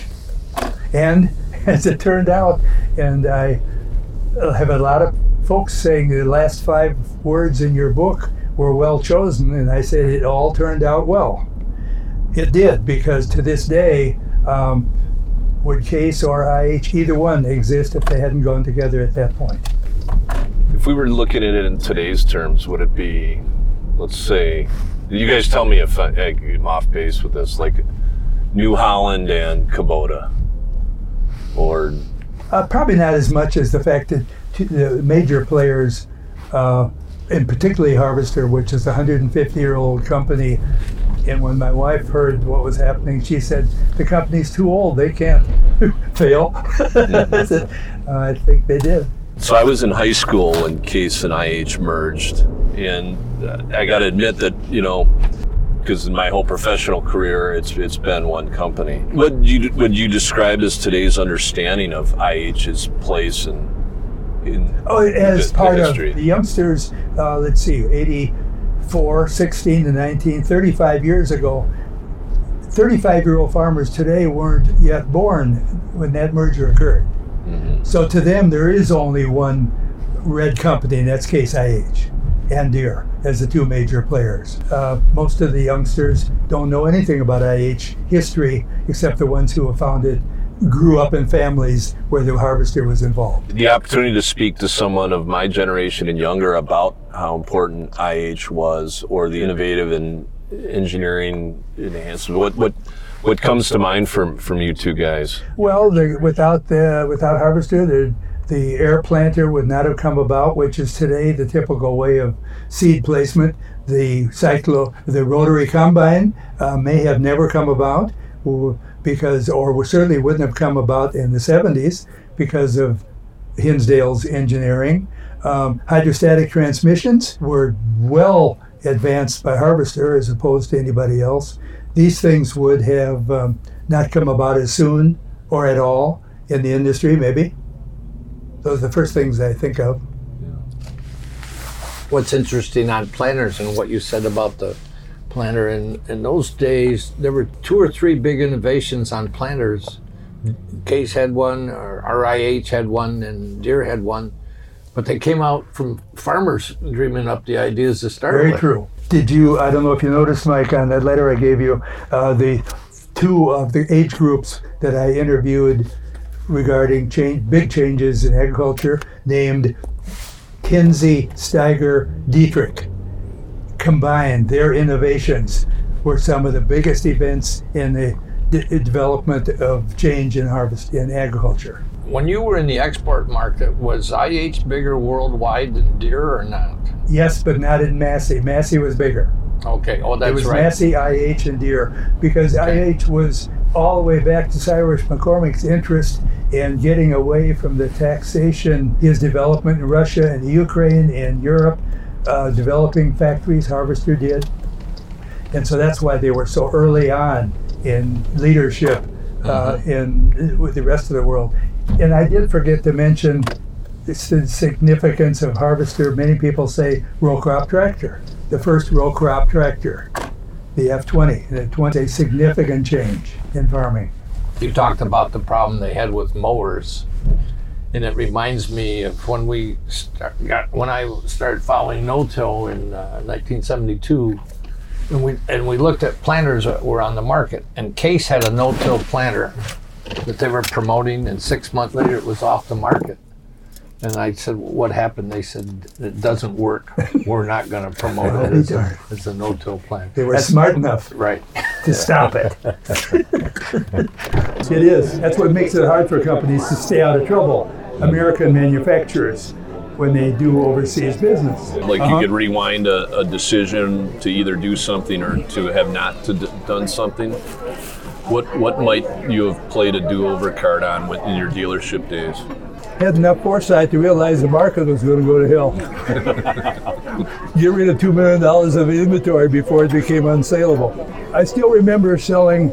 Speaker 3: And *laughs* as it turned out, and I have a lot of folks saying the last five words in your book were well chosen, and I said it all turned out well. It did, because to this day, um, would Case or IH, either one, exist if they hadn't gone together at that point?
Speaker 2: If we were looking at it in today's terms, would it be, let's say, you guys tell me if I, I'm off base with this, like New Holland and Kubota, or
Speaker 3: Uh, probably not as much as the fact that t- the major players, uh, and particularly Harvester, which is a 150 year old company. And when my wife heard what was happening, she said, The company's too old. They can't *laughs* fail. *laughs* I said, "Uh, I think they did.
Speaker 2: So I was in high school when Case and IH merged, and uh, I got to admit that you know, because in my whole professional career, it's it's been one company. What would you would you describe as today's understanding of IH's place in in
Speaker 3: Oh, as
Speaker 2: the- the
Speaker 3: part of the youngsters, uh, let's see, 84, 16 to 19, 35 years ago. 35 year old farmers today weren't yet born when that merger occurred.
Speaker 2: Mm-hmm.
Speaker 3: So to them, there is only one red company, and that's Case IH and Deere as the two major players. Uh, most of the youngsters don't know anything about IH history except the ones who have found it grew up in families where the harvester was involved.
Speaker 2: the opportunity to speak to someone of my generation and younger about how important IH was or the innovative and engineering enhancement. What what what comes to mind from from you two guys?
Speaker 3: Well, the, without the without harvester, the the air planter would not have come about, which is today the typical way of seed placement. The cyclo, the rotary combine uh, may have never come about because, or certainly wouldn't have come about in the 70s because of Hinsdale's engineering. Um, hydrostatic transmissions were well advanced by Harvester as opposed to anybody else. These things would have um, not come about as soon or at all in the industry, maybe. Those are the first things I think of.
Speaker 4: What's interesting on planters and what you said about the planter in, in those days, there were two or three big innovations on planters. Case had one, or RIH had one, and Deere had one. But they came out from farmers dreaming up the ideas to start
Speaker 3: Very
Speaker 4: with.
Speaker 3: true. Did you, I don't know if you noticed, Mike, on that letter I gave you, uh, the two of the age groups that I interviewed regarding change, big changes in agriculture named Kinze, Steiger, Dietrich. Combined, their innovations were some of the biggest events in the de- development of change in harvest in agriculture.
Speaker 4: When you were in the export market, was IH bigger worldwide than Deere or not?
Speaker 3: Yes, but not in Massey. Massey was bigger.
Speaker 4: Okay. Oh, that's right.
Speaker 3: it was
Speaker 4: right.
Speaker 3: Massey, IH, and Deere because IH was all the way back to Cyrus McCormick's interest in getting away from the taxation, his development in Russia and Ukraine and Europe, uh, developing factories, Harvester did. And so that's why they were so early on in leadership uh, in with the rest of the world. And I did forget to mention the significance of Harvester. Many people say row crop tractor, the first row crop tractor, the F20. That was a significant change in farming.
Speaker 4: You talked about the problem they had with mowers, and it reminds me of when we start, got when I started following no-till in uh, 1972, and we and we looked at planters that were on the market, and Case had a no-till planter that they were promoting, and six months later it was off the market. And I said, "What happened?" They said, "It doesn't work. We're not going to promote it as a, as a no-till plant."
Speaker 3: They were
Speaker 4: That's-
Speaker 3: smart enough
Speaker 4: right.
Speaker 3: to stop it. *laughs* it is. That's what makes it hard for companies to stay out of trouble. American manufacturers when they do overseas business.
Speaker 2: Like
Speaker 3: Uh-huh.
Speaker 2: you could rewind a, a decision to either do something or to have not to d- done something. What what might you have played a do-over card on in your dealership days?
Speaker 3: had enough foresight to realize the market was going to go to hell. *laughs* Get rid of $2 million of inventory before it became unsaleable. I still remember selling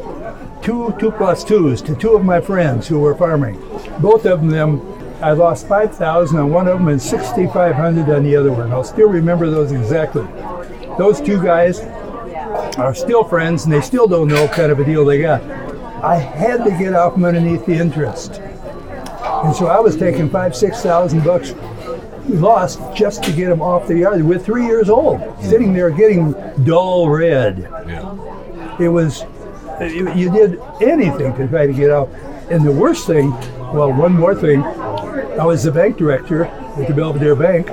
Speaker 3: two 2 2s to two of my friends who were farming. Both of them, I lost 5000 on one of them and 6500 on the other one. I'll still remember those exactly. Those two guys are still friends and they still don't know what kind of a deal they got. I had to get out from underneath the interest. And so I was taking five, six thousand bucks lost just to get them off the yard. We're three years old, sitting there getting dull red.
Speaker 2: Yeah.
Speaker 3: It was, you, you did anything to try to get out. And the worst thing, well, one more thing, I was the bank director at the Belvidere Bank,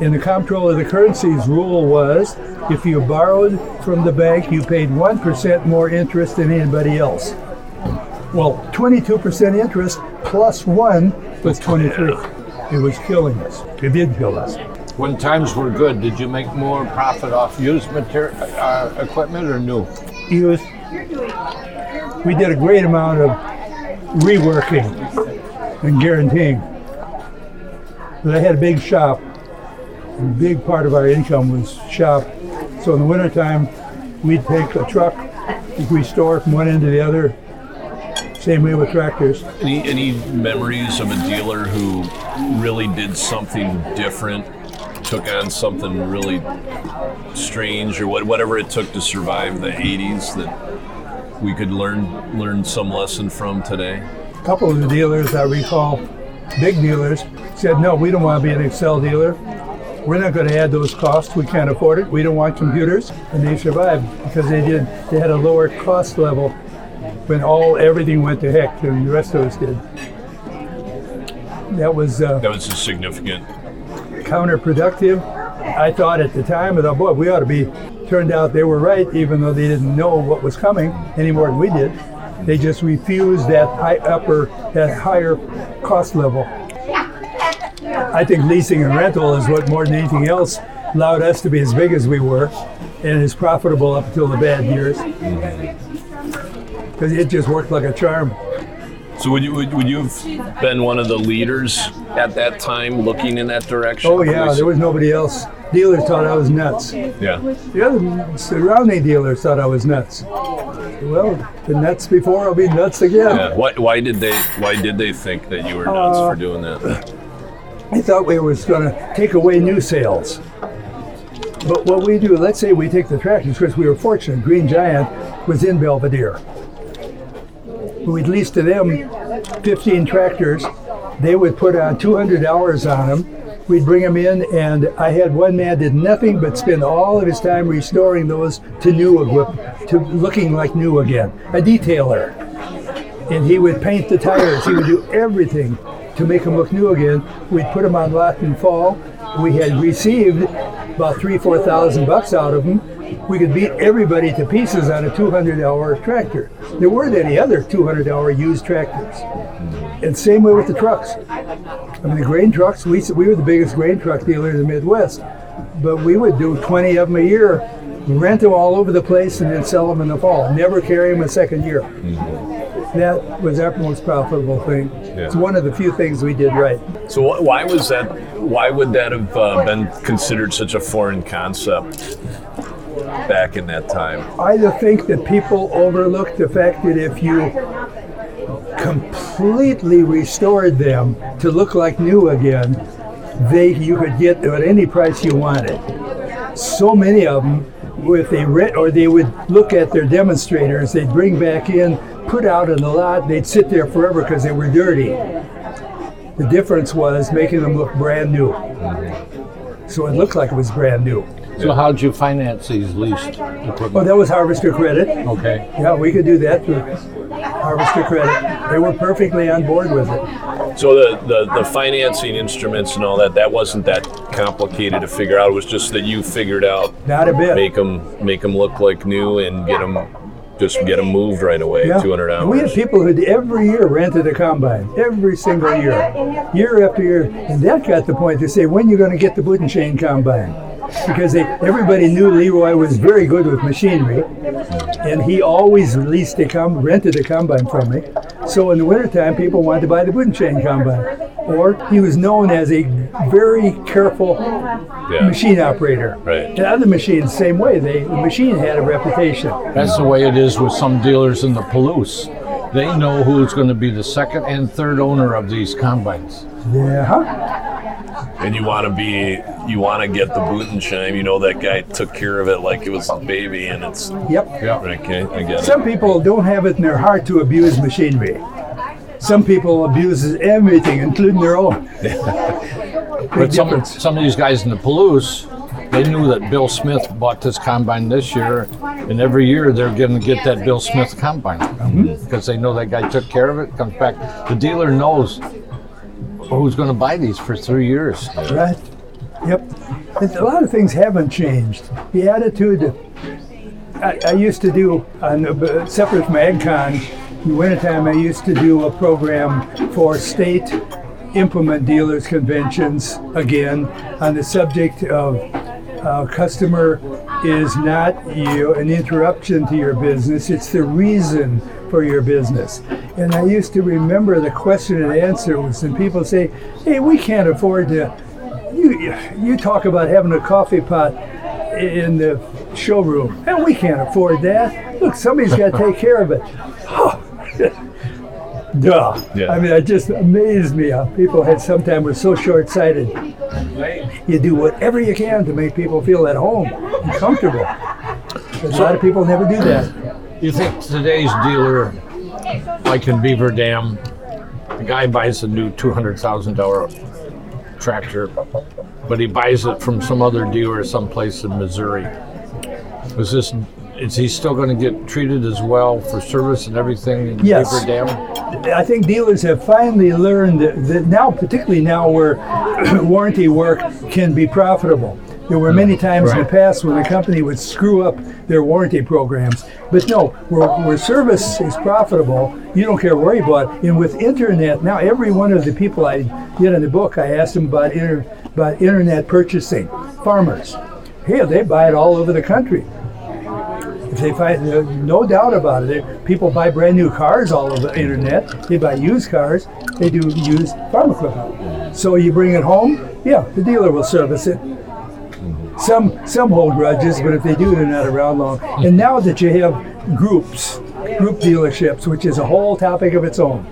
Speaker 3: and the comptroller of the currencies rule was if you borrowed from the bank, you paid 1% more interest than anybody else. Well, 22% interest plus one was 23. It was killing us. It did kill us.
Speaker 4: When times were good, did you make more profit off used material, uh, equipment or new?
Speaker 3: Used. We did a great amount of reworking and guaranteeing. I had a big shop. A big part of our income was shop. So in the wintertime, we'd take a truck, we store from one end to the other. Same way with tractors.
Speaker 2: Any any memories of a dealer who really did something different, took on something really strange, or what, whatever it took to survive the '80s that we could learn learn some lesson from today?
Speaker 3: A couple of the dealers I recall, big dealers, said, no, we don't want to be an Excel dealer. We're not going to add those costs. We can't afford it. We don't want computers. And they survived because they did. They had a lower cost level when all everything went to heck and the rest of us did. That was uh,
Speaker 2: That was a significant.
Speaker 3: counterproductive. I thought at the time, I thought, boy, we ought to be. Turned out they were right, even though they didn't know what was coming any more than we did. They just refused that high upper, that higher cost level. I think leasing and rental is what more than anything else allowed us to be as big as we were, and is profitable up until the bad years. Because it just worked like a charm.
Speaker 2: So would you would, would you have been one of the leaders at that time, looking in that direction?
Speaker 3: Oh yeah, there was nobody else. Dealers thought I was nuts.
Speaker 2: Yeah.
Speaker 3: The other surrounding dealers thought I was nuts. Well, the nuts before, I'll be nuts again.
Speaker 2: Yeah. Why, why did they Why did they think that you were nuts
Speaker 3: Uh,
Speaker 2: for doing that?
Speaker 3: I thought we was going to take away new sales. But what we do, let's say we take the tractors, because we were fortunate, Green Giant was in Belvidere. We'd lease to them 15 tractors. They would put uh, on 200 hours on them. We'd bring them in, and I had one man did nothing but spend all of his time restoring those to new to looking like new again. A detailer, and he would paint the tires. He would do everything to make them look new again. We'd put them on lot in fall. We had received about three, four thousand bucks out of them. We could beat everybody to pieces on a 200-hour tractor. There weren't any other 200-hour used tractors. And same way with the trucks. I mean, the grain trucks. We we were the biggest grain truck dealer in the Midwest, but we would do 20 of them a year rent them all over the place, and then sell them in the fall. Never carry them a second year. That was our most profitable thing. It's one of the few things we did right.
Speaker 2: So wh- why was that? Why would that have uh, been considered such a foreign concept back in that time?
Speaker 3: I think that people overlooked the fact that if you completely restored them to look like new again, they you could get at any price you wanted. So many of them, if they rent or they would look at their demonstrators, they'd bring back in, put out in the lot, they'd sit there forever because they were dirty. The difference was making them look brand new. So it looked like it was brand new.
Speaker 4: So how'd you finance these leased equipment?
Speaker 3: Well, that was harvester credit.
Speaker 4: Okay.
Speaker 3: Yeah, we could do that through harvester credit. They were perfectly on board with it.
Speaker 2: So the, the, the financing instruments and all that, that wasn't that complicated to figure out. It was just that you figured out
Speaker 3: Not a bit.
Speaker 2: make them make them look like new and get them just get them moved right away.
Speaker 3: Yeah.
Speaker 2: Two hundred
Speaker 3: And We had people who every year rented a combine, every single year, year after year, and that got the point to say, when you going to get the boot and chain combine? Because they, everybody knew Leroy was very good with machinery, and he always leased a com- rented a combine from me. So in the wintertime, people wanted to buy the boot and chain combine. Or he was known as a very careful
Speaker 2: Yeah.
Speaker 3: machine operator.
Speaker 2: Right.
Speaker 3: And other machines, same way. They, the machine had a reputation.
Speaker 4: That's the way it is with some dealers in the Palouse. They know who's going to be the second and third owner of these combines.
Speaker 3: Yeah. Huh?
Speaker 2: And you want to be you want to get the boot and chime. You know that guy took care of it like it was a baby, and it's
Speaker 3: Yep.
Speaker 4: Yeah.
Speaker 2: okay. I get it.
Speaker 3: Some people don't have it in their heart to abuse machinery. Some people abuse everything, including their own. *laughs*
Speaker 4: But some, some of these guys in the Palouse, they knew that Bill Smith bought this combine this year, and every year they're going to get that Bill Smith combine mm-hmm. because they know that guy took care of it. Comes back, the dealer knows who's going to buy these for three years.
Speaker 3: Right? Yep. And a lot of things haven't changed. The attitude. I, I used to do, on, separate from AgCon, in wintertime, I used to do a program for state implement dealers conventions again on the subject of uh, customer is not you an interruption to your business it's the reason for your business and i used to remember the question and answer was and people say hey we can't afford to you you talk about having a coffee pot in the showroom and we can't afford that look somebody's got to *laughs* take care of it oh. *laughs* Duh.
Speaker 2: Yeah.
Speaker 3: I mean, it just amazed me how people had sometimes were so short-sighted. You do whatever you can to make people feel at home and comfortable. But a lot of people never do that.
Speaker 4: You think today's dealer, like in Beaver Dam, the guy buys a new two hundred thousand dollar tractor, but he buys it from some other dealer someplace in Missouri. Is this? Is he still going to get treated as well for service and everything in
Speaker 3: Yes.
Speaker 4: Beaver Dam?
Speaker 3: I think dealers have finally learned that, that now, particularly now where *clears throat* warranty work can be profitable. There were many times in the past when a company would screw up their warranty programs. But no, where, where service is profitable, you don't care where you bought. And with internet, now every one of the people I did in the book, I asked them about, inter, about internet purchasing. Farmers. Here, they buy it all over the country. If they find uh, no doubt about it, people buy brand new cars all over the internet. They buy used cars. They do use farm equipment. So you bring it home, yeah, the dealer will service it. Some some hold grudges, but if they do, they're not around long. And now that you have groups, group dealerships, which is a whole topic of its own,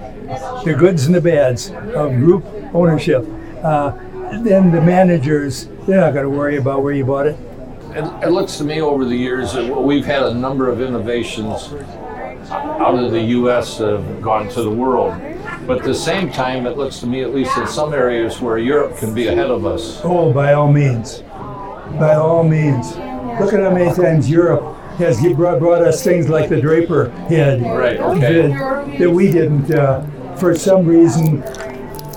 Speaker 3: the goods and the bads of group ownership, uh, then the managers they're not going to worry about where you bought it.
Speaker 4: It, it looks to me over the years that we've had a number of innovations out of the U.S. that have gone to the world. But at the same time, it looks to me, at least in some areas, where Europe can be ahead of us.
Speaker 3: Oh, by all means. By all means. Look at how many times Europe has brought, brought us things like the Draper head
Speaker 4: Right, okay.
Speaker 3: that, that we didn't, uh, for some reason,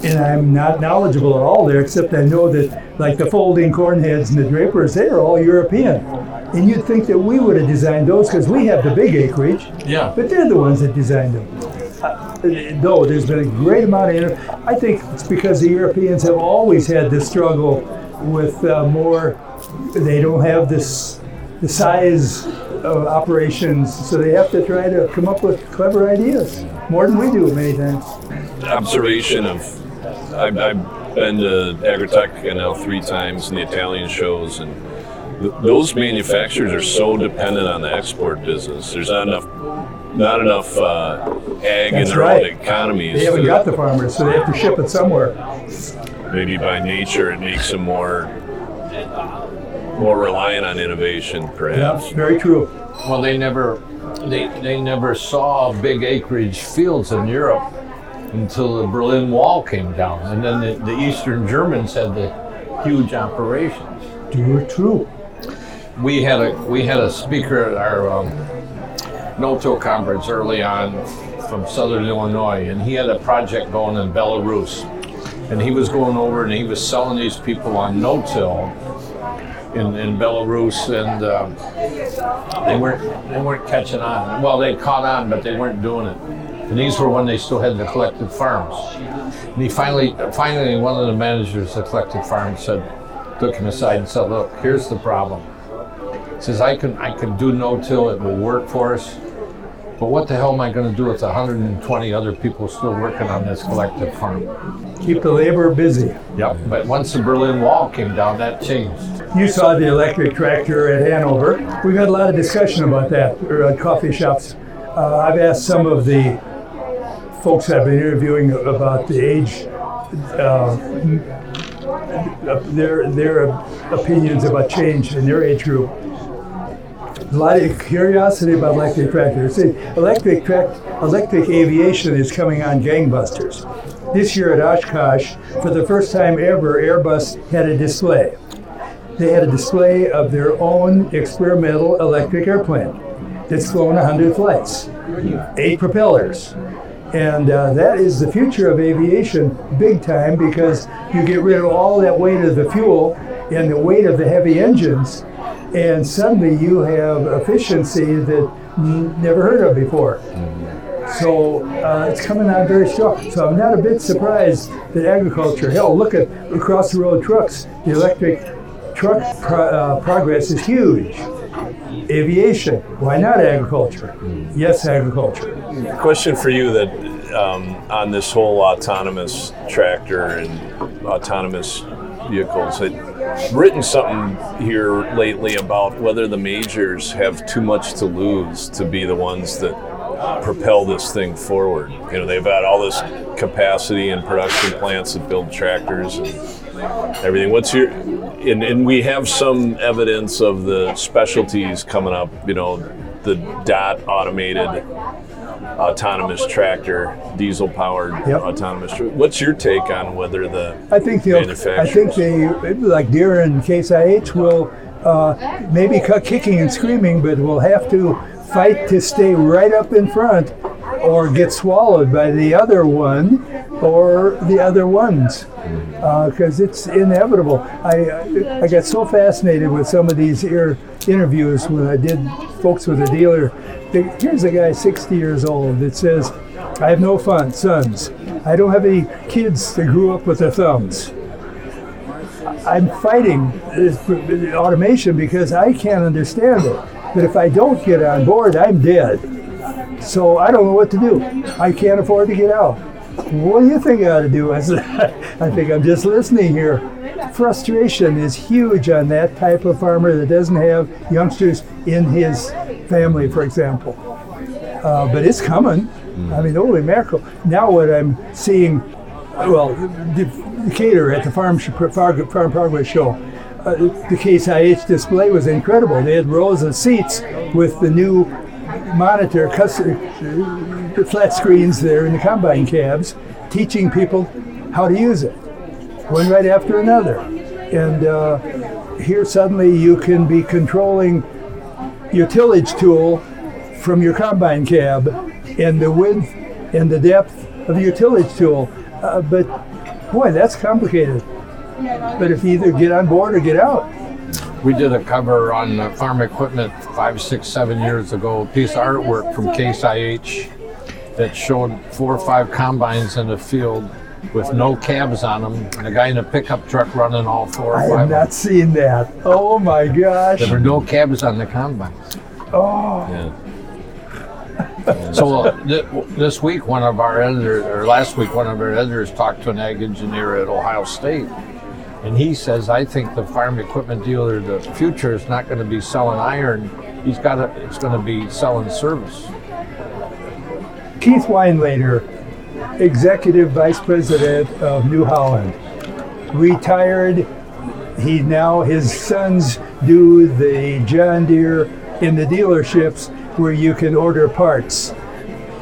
Speaker 3: and I'm not knowledgeable at all there, except I know that, like the folding corn heads and the Drapers, they are all European. And you'd think that we would have designed those because we have the big acreage,
Speaker 4: Yeah.
Speaker 3: but they're the ones that designed them. Uh, no, there's been a great amount of. I think it's because the Europeans have always had this struggle with uh, more. They don't have this the size of operations, so they have to try to come up with clever ideas more than we do many times.
Speaker 2: Observation of, I've, I've been to Agritech now three times in the Italian shows, and th- those manufacturers are so dependent on the export business. There's not enough, not enough uh, ag
Speaker 3: That's
Speaker 2: in their
Speaker 3: right.
Speaker 2: own economies.
Speaker 3: They haven't
Speaker 2: to-
Speaker 3: got the farmers, so they have to ship it somewhere.
Speaker 2: maybe by nature it makes them more more reliant on innovation perhaps
Speaker 3: Yeah, very true.
Speaker 4: Well, they never, they, they never saw big acreage fields in Europe until the Berlin Wall came down, and then the, the Eastern Germans had the huge operations.
Speaker 3: True, true.
Speaker 4: We had a we had a speaker at our um, no-till conference early on from Southern Illinois, and he had a project going in Belarus, and he was going over and he was selling these people on no-till in, in Belarus, and um, they weren't they weren't catching on. Well, they caught on, but they weren't doing it. And these were when they still had the collective farms. And he finally, finally, one of the managers of the collective farms said, took him aside and said, "Look, here's the problem." He says, "I can I can do no-till; it will work for us." But what the hell am I going to do with 120 other people still working on this collective farm?
Speaker 3: Keep the labor busy.
Speaker 4: Yep. But once the Berlin Wall came down, that changed.
Speaker 3: You saw the electric tractor at Hanover. We've had a lot of discussion about that at coffee shops. Uh, I've asked some of the folks I've been interviewing about the age, uh, uh, their their opinions about change in their age group. A lot of curiosity about electric tractors. See, electric electric aviation is coming on gangbusters. This year at Oshkosh, for the first time ever, Airbus had a display they had a display of their own experimental electric airplane that's flown 100 flights, eight propellers. And uh, that is the future of aviation big time because you get rid of all that weight of the fuel and the weight of the heavy engines, and suddenly you have efficiency that never heard of before. So uh, it's coming on very strong. So I'm not a bit surprised that agriculture, hell, look at across the road trucks, the electric truck pro- uh, progress is huge. Aviation, why not agriculture? Yes, agriculture.
Speaker 2: question for you that um, on this whole autonomous tractor and autonomous vehicles I've written something here lately about whether the majors have too much to lose to be the ones that propel this thing forward. You know they've got all this capacity and production plants that build tractors and everything. What's your and, and we have some evidence of the specialties coming up you know the dot automated autonomous tractor, diesel powered
Speaker 3: Yep.
Speaker 2: autonomous. Tra- What's your take on whether the
Speaker 3: I think they'll. I think they, like Deere and Case IH, will uh, maybe cut kicking and screaming, but will have to fight to stay right up in front, or get swallowed by the other one, or the other ones, uh, because it's inevitable. I I- got so fascinated with some of these ear interviews when I did folks with a dealer. Here's a guy 60 years old that says, "I have no fun, sons. I don't have any kids that grew up with their thumbs." I'm fighting this automation because I can't understand it. But if I don't get on board, I'm dead. So I don't know what to do. I can't afford to get out. What do you think I ought to do? *laughs* I said, I think I'm just listening here. Frustration is huge on that type of farmer that doesn't have youngsters in his family, for example. Uh, but it's coming. I mean, holy mackerel. Now what I'm seeing, well, Decatur at the Farm, Farm, Progress Show, the Case IH display was incredible. They had rows of seats with the new monitor, the flat screens there in the combine cabs, teaching people how to use it, one right after another. And uh, here suddenly you can be controlling your tillage tool from your combine cab and the width and the depth of your tillage tool. Uh, but boy, that's complicated. But if you either get on board or get out,
Speaker 4: We did a cover on uh, farm equipment five, six, seven years ago. A piece of artwork from Case IH that showed four or five combines in the field with no cabs on them, and a guy in a pickup truck running all four or
Speaker 3: I
Speaker 4: five.
Speaker 3: have
Speaker 4: of them.
Speaker 3: not seen that. Oh my gosh.
Speaker 4: There were no cabs on the combine.
Speaker 3: Oh,
Speaker 2: Yeah.
Speaker 4: So uh, th- this week, one of our editors, or last week, one of our editors talked to an ag engineer at Ohio State, and he says, "I think the farm equipment dealer, the future is not going to be selling iron. He's got to, it's going to be selling service."
Speaker 3: Keith Weinlater, Executive Vice President of New Holland, retired. He now, his sons do the John Deere in the dealerships where you can order parts,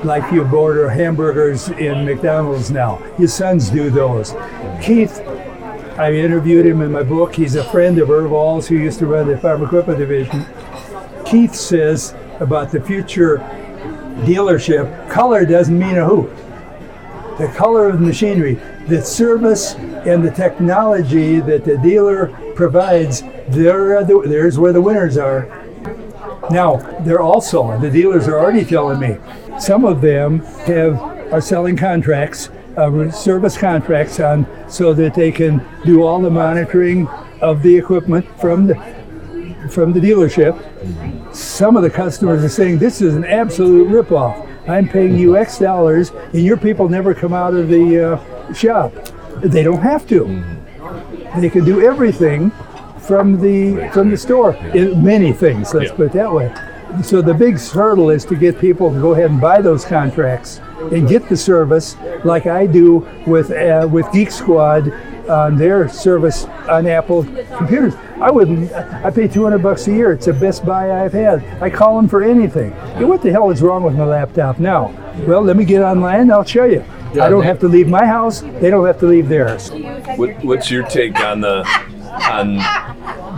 Speaker 3: like you order hamburgers in McDonald's now. His sons do those. Keith, I interviewed him in my book. He's a friend of Irv Alls, who used to run the Farm Equipment Division. Keith says about the future dealership, color doesn't mean a hoot. The color of the machinery, the service, and the technology that the dealer provides, the, there's where the winners are. Now, they're also, the dealers are already telling me, some of them have are selling contracts, uh, service contracts on, so that they can do all the monitoring of the equipment from the, from the dealership some of the customers are saying this is an absolute ripoff. I'm paying you X dollars, and your people never come out of the uh, shop. They don't have to. They can do everything from the from the store. In many things, let's
Speaker 2: Yeah.
Speaker 3: put it that way. So the big hurdle is to get people to go ahead and buy those contracts and get the service, like I do with uh, with Geek Squad on their service on Apple computers. I wouldn't. I pay 200 bucks a year. It's the best buy I've had. I call them for anything. Hey, what the hell is wrong with my laptop now? Well, let me get online. I'll show you. I don't have to leave my house. They don't have to leave theirs.
Speaker 2: What, what's your take on the on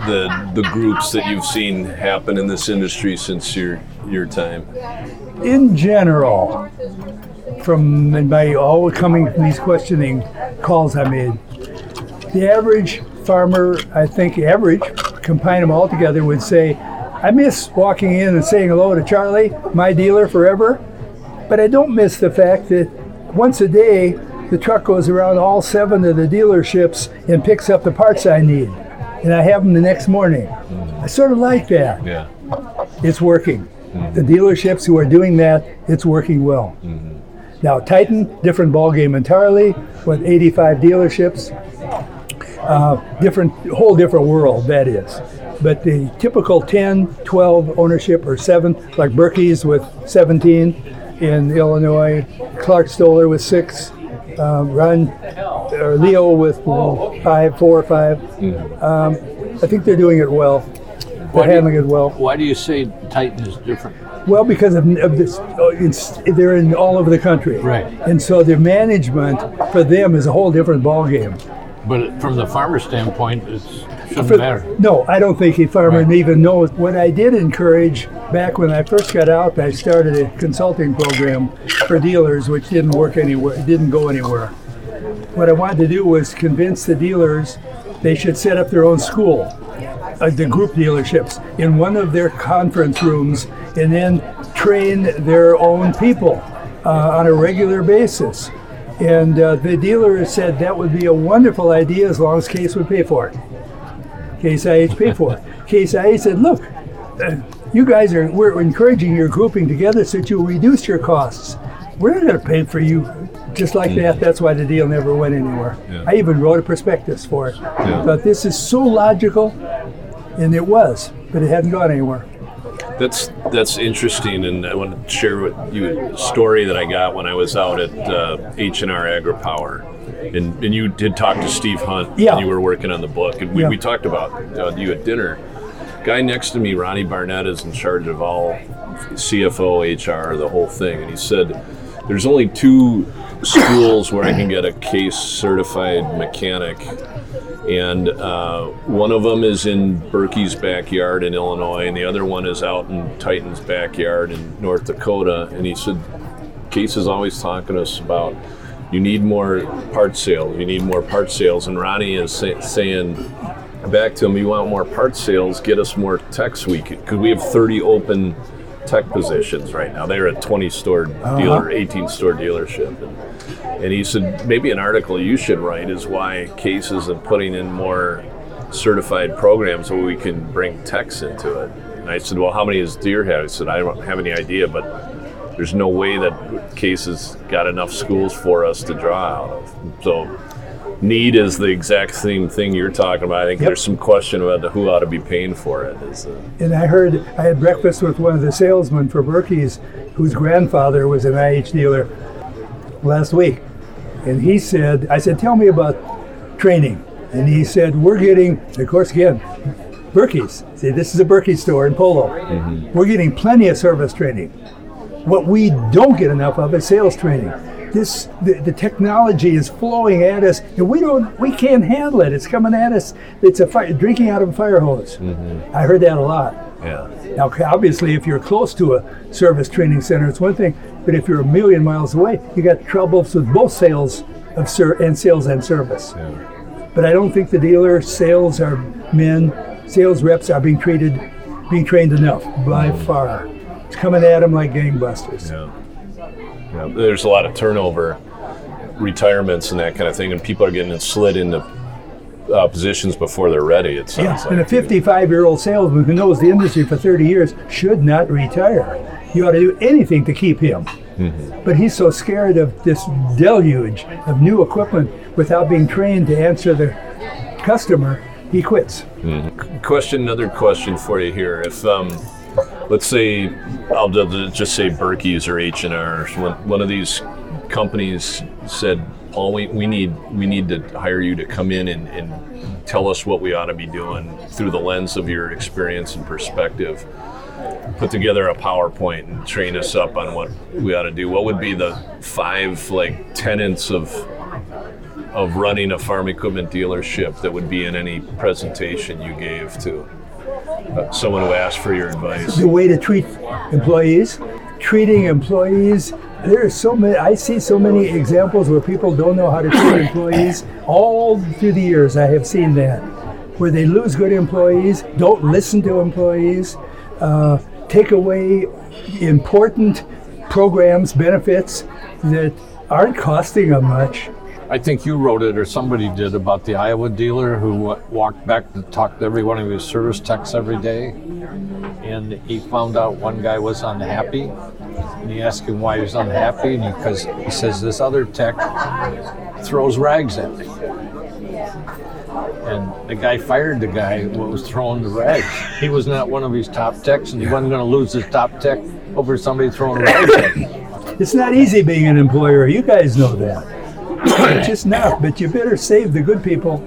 Speaker 2: the the groups that you've seen happen in this industry since your your time?
Speaker 3: in general, from my all coming from these questioning calls I made, the average farmer, I think average, combine them all together, would say, I miss walking in and saying hello to Charlie, my dealer forever, but I don't miss the fact that once a day the truck goes around all seven of the dealerships and picks up the parts I need. And I have them the next morning. I sort of like that
Speaker 2: Yeah.
Speaker 3: it's working. The dealerships who are doing that, it's working well. Mm-hmm. Now Titan, different ballgame entirely, with 85 dealerships, uh, different, whole different world that is. But the typical 10, 12 ownership or seven, like Birkey's with 17 in Illinois, Clark Stoller with six, uh, Ron or Leo with five, four or five. Um, I think they're doing it well. They're
Speaker 4: Why do you-
Speaker 3: handling it well.
Speaker 4: Why do you say Titan is different?
Speaker 3: Well, because of, of this, it's, they're in all over the country,
Speaker 4: Right.
Speaker 3: And so the management for them is a whole different ballgame.
Speaker 4: But from the farmer standpoint, it shouldn't
Speaker 3: For-
Speaker 4: matter.
Speaker 3: No, I don't think a farmer
Speaker 4: Right.
Speaker 3: even knows. What I did encourage back when I first got out, I started a consulting program for dealers, which didn't work anywhere, it didn't go anywhere. What I wanted to do was convince the dealers they should set up their own school, uh, the group dealerships, in one of their conference rooms, and then train their own people uh, on a regular basis. And uh, the dealer said that would be a wonderful idea as long as Case would pay for it. Case IH paid for it. Case IH said, look, uh, you guys are, we're encouraging your grouping together so that you'll reduce your costs. We're not going to pay for you just like that. That's why the deal never went anywhere.
Speaker 2: Yeah.
Speaker 3: I even wrote a prospectus for it.
Speaker 2: Yeah.
Speaker 3: But this is so logical, and it was, but it hadn't gone anywhere.
Speaker 2: That's that's interesting, and I want to share with you a story that I got when I was out at uh, H and R AgriPower, and and you did talk to Steve Hunt.
Speaker 3: Yeah.
Speaker 2: when you were working on the book, and we,
Speaker 3: Yeah.
Speaker 2: we talked about uh, you at dinner. Guy next to me, Ronnie Barnett, is in charge of all CFO, HR, the whole thing, and he said there's only two schools where I can get a case certified mechanic and uh, one of them is in Birkey's backyard in Illinois, and the other one is out in Titan's backyard in North Dakota. And he said, Case is always talking to us about you need more part sales, you need more part sales. And Ronnie is say, saying back to him, you want more part sales, get us more techs week because we have 30 open tech positions right now. They're a 20 store dealer, 18 store dealership. And, and he said, maybe an article you should write is why cases isn't putting in more certified programs where we can bring techs into it. And I said, well, how many does Deere have? He said, I don't have any idea, but there's no way that cases got enough schools for us to draw out of. So need is the exact same thing you're talking about. I think
Speaker 3: Yep.
Speaker 2: there's some question about the, who ought to be paying for it. Is, uh,
Speaker 3: And I heard I had breakfast with one of the salesmen for Birkey's, whose grandfather was an IH dealer last week, and he said, "I said, tell me about training," and he said, "We're getting, of course, again, Birkey's. See, this is a Berkey store in Polo. Mm-hmm. We're getting plenty of service training. What we don't get enough of is sales training." This the, the technology is flowing at us, and we don't we can't handle it. It's coming at us. It's a fire, drinking out of a fire hose. Mm-hmm. I heard that a lot.
Speaker 2: yeah.
Speaker 3: Now, obviously, if you're close to a service training center, it's one thing. But if you're a million miles away, you got troubles with both sales of ser- and sales and service. But I don't think the dealer sales are men, sales reps are being treated, being trained enough by far. It's coming at them like gangbusters.
Speaker 2: Yeah. Yeah, there's a lot of turnover, retirements, and that kind of thing, and people are getting slid into uh, positions before they're ready. It sounds
Speaker 3: Yeah, and a 55 year old salesman who knows the industry for 30 years should not retire. You ought to do anything to keep him. But he's so scared of this deluge of new equipment without being trained to answer the customer, he quits.
Speaker 2: question. Another question for you here. If um, let's say I'll just say Birkey's or H and R, one, one of these companies said, Paul, we, we need we need to hire you to come in and, and tell us what we ought to be doing through the lens of your experience and perspective. Put together a PowerPoint and train us up on what we ought to do. What would be the five like tenets of of running a farm equipment dealership that would be in any presentation you gave to uh, someone who asked for your advice?
Speaker 3: The way to treat employees, treating employees. There are so many. I see so many examples where people don't know how to treat employees. All through the years, I have seen that, where they lose good employees, don't listen to employees, uh, take away important programs, benefits that aren't costing them much.
Speaker 4: I think you wrote it or somebody did about the Iowa dealer who walked back and talked to every one of his service techs every day. And he found out one guy was unhappy. And he asked him why he was unhappy. And because he, says, This other tech throws rags at me. And the guy fired the guy who was throwing the rags. He was not one of his top techs, and he wasn't going to lose his top tech over somebody throwing rags at him.
Speaker 3: It's not easy being an employer. You guys know that. it's just not. But you better save the good people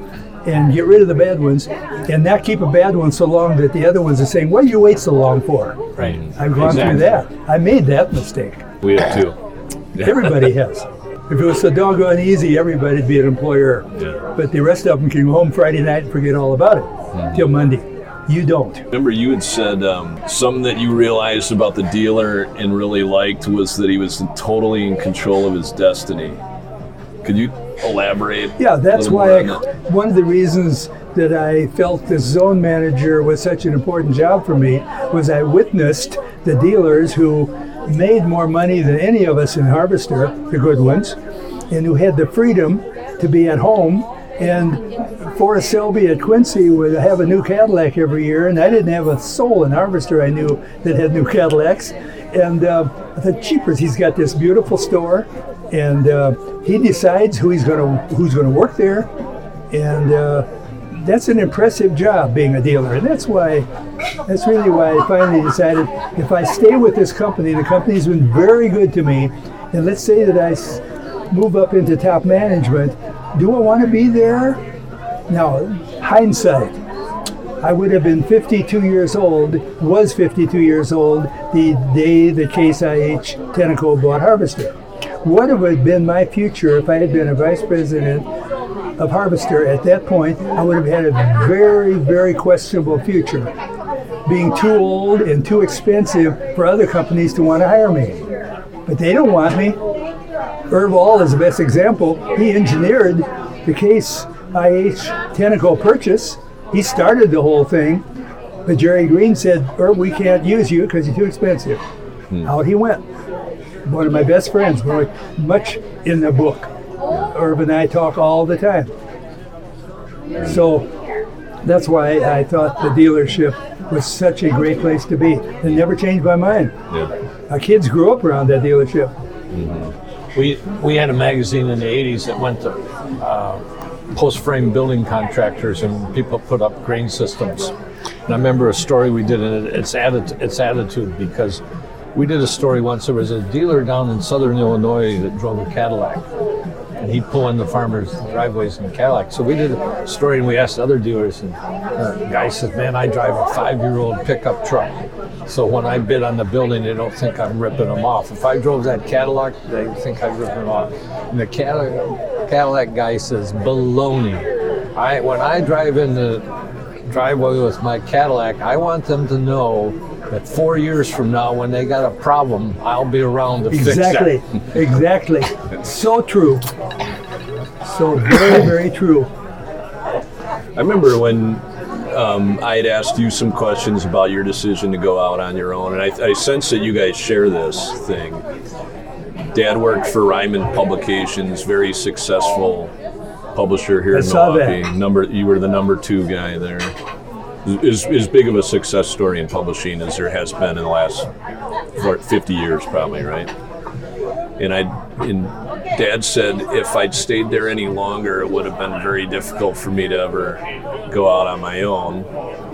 Speaker 3: and get rid of the bad ones and not keep a bad one so long that the other ones are saying, What you wait so long for?
Speaker 4: Right.
Speaker 3: I've gone through that. I made that mistake.
Speaker 2: We have two.
Speaker 3: Everybody has. If it was so doggone easy, everybody'd be an employer.
Speaker 2: Yeah.
Speaker 3: But the rest of them can go home Friday night and forget all about it till Monday. You don't.
Speaker 2: Remember, you had said um, something that you realized about the dealer and really liked was that he was totally in control of his destiny. Could you elaborate?
Speaker 3: Yeah, that's why I,
Speaker 2: that?
Speaker 3: one of the reasons that I felt this zone manager was such an important job for me was I witnessed the dealers who made more money than any of us in Harvester, the good ones, and who had the freedom to be at home. And Forrest Selby at Quincy would have a new Cadillac every year, and I didn't have a soul in Harvester I knew that had new Cadillacs. And uh, thought, cheapers, he's got this beautiful store, and uh, he decides who he's going to who's going to work there, and uh, that's an impressive job being a dealer, and that's why that's really why I finally decided if I stay with this company, the company's been very good to me, and let's say that I move up into top management, do I want to be there? Now, hindsight, I would have been 52 years old, was 52 years old the day that Case IH Tenneco bought Harvester. What would have been my future if I had been a vice president of Harvester at that point? I would have had a very, very questionable future. Being too old and too expensive for other companies to want to hire me. But they don't want me. Irv All is the best example. He engineered the Case IH Tenneco purchase. He started the whole thing, But Jerry Green said, Herb, we can't use you because you're too expensive. Hmm. Out he went. One of my best friends, very much in the book. Herb and I talk all the time. So that's why I thought the dealership was such a great place to be. It never changed my mind.
Speaker 2: Yeah.
Speaker 3: Our kids grew up around that dealership.
Speaker 4: We we had a magazine in the '80s that went to uh, post frame building contractors and people put up grain systems. And I remember a story we did, and it's atti- its attitude because we did a story once. There was a dealer down in southern Illinois that drove a Cadillac, and he'd pull in the farmers' driveways in Cadillac. So we did a story, and we asked other dealers, and uh, the guy says, "Man, I drive a five-year-old pickup truck." So when I bid on the building, they don't think I'm ripping them off. If I drove that Cadillac, they think I'm ripping them off. And the Cadillac, Cadillac guy says, baloney. I, when I drive in the driveway with my Cadillac, I want them to know that four years from now, when they got a problem, I'll be around to
Speaker 3: Exactly.
Speaker 4: fix
Speaker 3: exactly. Exactly. So true. So very, very true.
Speaker 2: I remember when um, I had asked you some questions about your decision to go out on your own, and I, I sense that you guys share this thing. Dad worked for Reiman Publications, very successful publisher here
Speaker 3: I
Speaker 2: in
Speaker 3: saw that.
Speaker 2: Milwaukee. Number, you were the number two guy there. As, as big of a success story in publishing as there has been in the last 50 years, probably, right? And I, and Dad said if I'd stayed there any longer, it would have been very difficult for me to ever go out on my own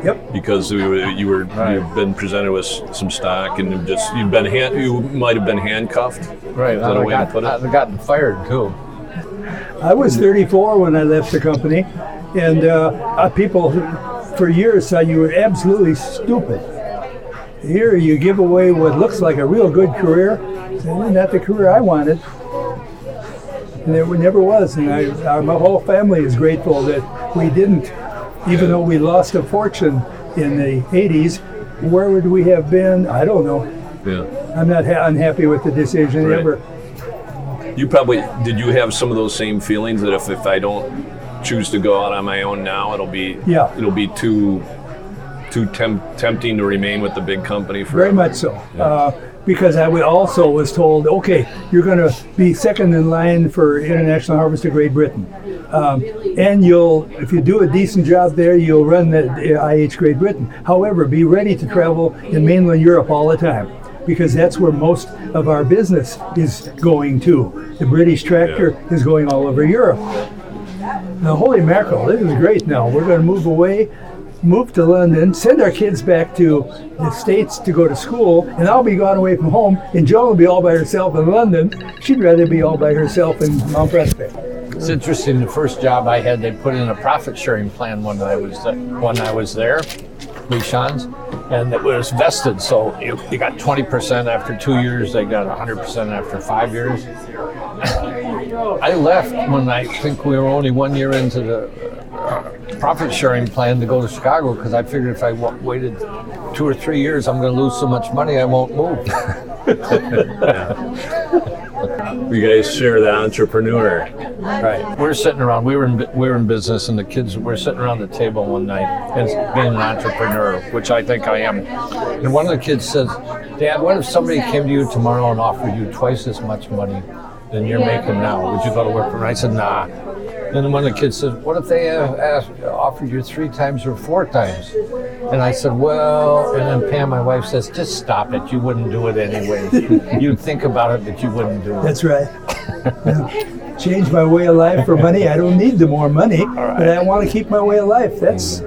Speaker 3: Yep.
Speaker 2: because we were, you were you've been presented with some stock and just you've been hand, you might have been handcuffed.
Speaker 4: Right.
Speaker 2: Is that a
Speaker 4: I'd
Speaker 2: way to put it?
Speaker 4: I'd have gotten fired too.
Speaker 3: I was 34 when I left the company, and uh, uh, people for years thought you were absolutely stupid. Here you give away what looks like a real good career, and not the career I wanted. And it never was. And I, uh, my whole family is grateful that we didn't, even though we lost a fortune in the 80s. Where would we have been? I don't know.
Speaker 2: Yeah.
Speaker 3: I'm not ha- unhappy with the decision
Speaker 2: Right.
Speaker 3: ever.
Speaker 2: You probably did. You have some of those same feelings that if, if I don't choose to go out on my own now, it'll be
Speaker 3: Yeah.
Speaker 2: it'll be too too tem- tempting to remain with the big company forever.
Speaker 3: Very much so. Uh, because I also was told, okay, you're going to be second in line for International Harvest of Great Britain. Um, and you'll, if you do a decent job there, you'll run the IH Great Britain. However, be ready to travel in mainland Europe all the time. Because that's where most of our business is going to. The British tractor is going all over Europe. Now, holy mackerel, this is great now. We're going to move away, move to London, send our kids back to the States to go to school, and I'll be gone away from home, and Joan will be all by herself in London. She'd rather be all by herself in Mount Prospect.
Speaker 4: It's interesting. The first job I had, they put in a profit sharing plan when I was when I was there, Lishan's, and it was vested. So you, you got 20% after two years. They got 100% after five years. *laughs* I left when I think we were only one year into the uh, profit sharing plan to go to Chicago because I figured if I waited two or three years, I'm going to lose so much money I won't move. *laughs*
Speaker 2: You guys share the entrepreneur.
Speaker 4: Right. We're sitting around. We were in we were in business, and the kids were sitting around the table one night and being an entrepreneur, which I think I am. And one of the kids says, "Dad, what if somebody came to you tomorrow and offered you twice as much money than you're making now? Would you go to work for?" them?" I said, "Nah." Then one of the kids said, "What if they uh, asked, offered you three times or four times?" And I said, "Well," and then Pam, my wife, says, "Just stop it. You wouldn't do it anyway. *laughs* You'd think about it, but you wouldn't do it."
Speaker 3: That's right. *laughs* Yeah. Change my way of life for money. I don't need the more money, but I want to keep my way of life. That's,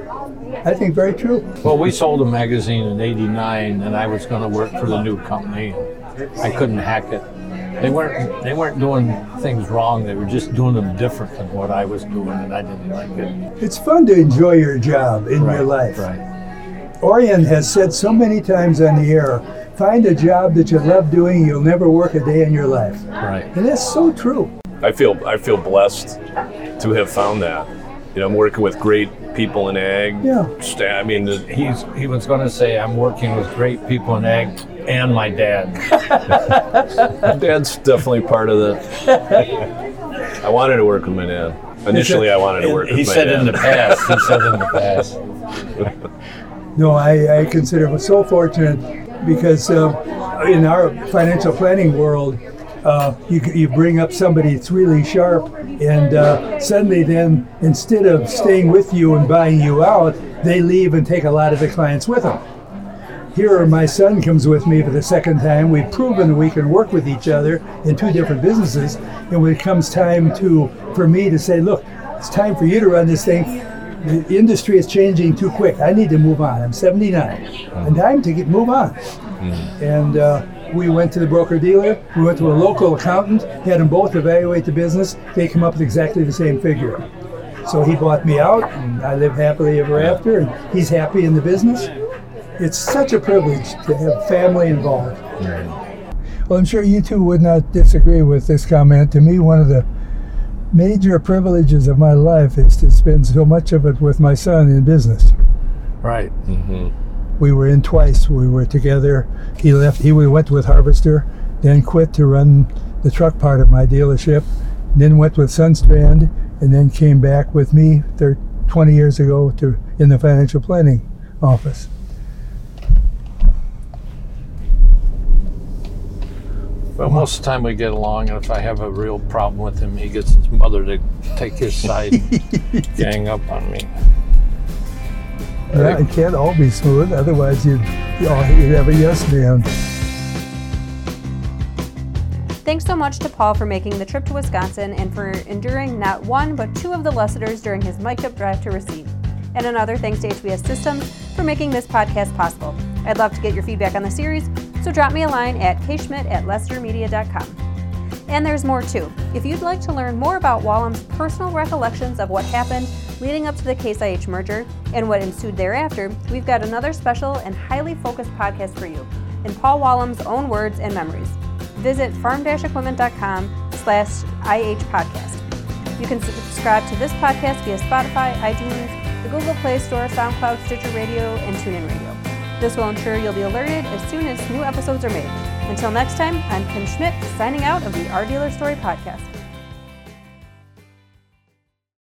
Speaker 3: I think, very true.
Speaker 4: Well, we sold a magazine in '89, and I was going to work for the new company. I couldn't hack it. They weren't. They weren't doing things wrong. They were just doing them different than what I was doing, and I didn't like it.
Speaker 3: It's fun to enjoy your job in your life.
Speaker 4: Right.
Speaker 3: Orion has said so many times on the air find a job that you love doing, you'll never work a day in your life.
Speaker 4: Right.
Speaker 3: And that's so true.
Speaker 2: I feel I feel blessed to have found that. You know, I'm working with great people in ag.
Speaker 3: Yeah.
Speaker 2: Sta- I mean, the,
Speaker 4: He's. He was going to say, "I'm working with great people in ag and my dad." *laughs*
Speaker 2: dad's definitely part of the. *laughs* I wanted to work with my dad. Initially, I wanted to work
Speaker 4: he
Speaker 2: with my
Speaker 4: said
Speaker 2: dad.
Speaker 4: in the past. He said in the past. *laughs*
Speaker 3: No, I, I consider it so fortunate because uh, in our financial planning world, uh, you, you bring up somebody that's really sharp, and uh, suddenly then, instead of staying with you and buying you out, they leave and take a lot of the clients with them. Here, my son comes with me for the second time. We've proven we can work with each other in two different businesses, and when it comes time to for me to say, look, it's time for you to run this thing. The industry is changing too quick. I need to move on. I'm 79, and time to get move on. And uh, we went to the broker dealer. We went to a local accountant. Had them both evaluate the business. They come up with exactly the same figure. So he bought me out, and I live happily ever after. And he's happy in the business. It's such a privilege to have family involved. Well, I'm sure you two would not disagree with this comment. To me, one of the major privileges of my life is to spend so much of it with my son in business.
Speaker 4: Right. Mm-hmm.
Speaker 3: We were in twice. We were together. He left. He we went with Harvester, then quit to run the truck part of my dealership. Then went with Sundstrand, and then came back with me thir 20 years ago to in the financial planning office.
Speaker 4: Well, most of the time we get along, and if I have a real problem with him, he gets his mother to take his side, *laughs* and gang up on me.
Speaker 3: Yeah, it can't all be smooth. Otherwise, you'd, oh, you'd have a yes man.
Speaker 1: Thanks so much to Paul for making the trip to Wisconsin and for enduring not one but two of the Lessiters during his mic'd up drive to Racine. And another thanks to HBS Systems for making this podcast possible. I'd love to get your feedback on the series, so drop me a line at kschmidt at lessitermedia.com. And there's more too. If you'd like to learn more about Wallem's personal recollections of what happened leading up to the Case IH merger and what ensued thereafter, we've got another special and highly focused podcast for you in Paul Wallem's own words and memories. Visit farm-equipment.com slash IH podcast. You can subscribe to this podcast via Spotify, iTunes, the Google Play Store, SoundCloud, Stitcher Radio, and TuneIn Radio. This will ensure you'll be alerted as soon as new episodes are made. Until next time, I'm Kim Schmidt, signing out of the Our Dealer Story podcast.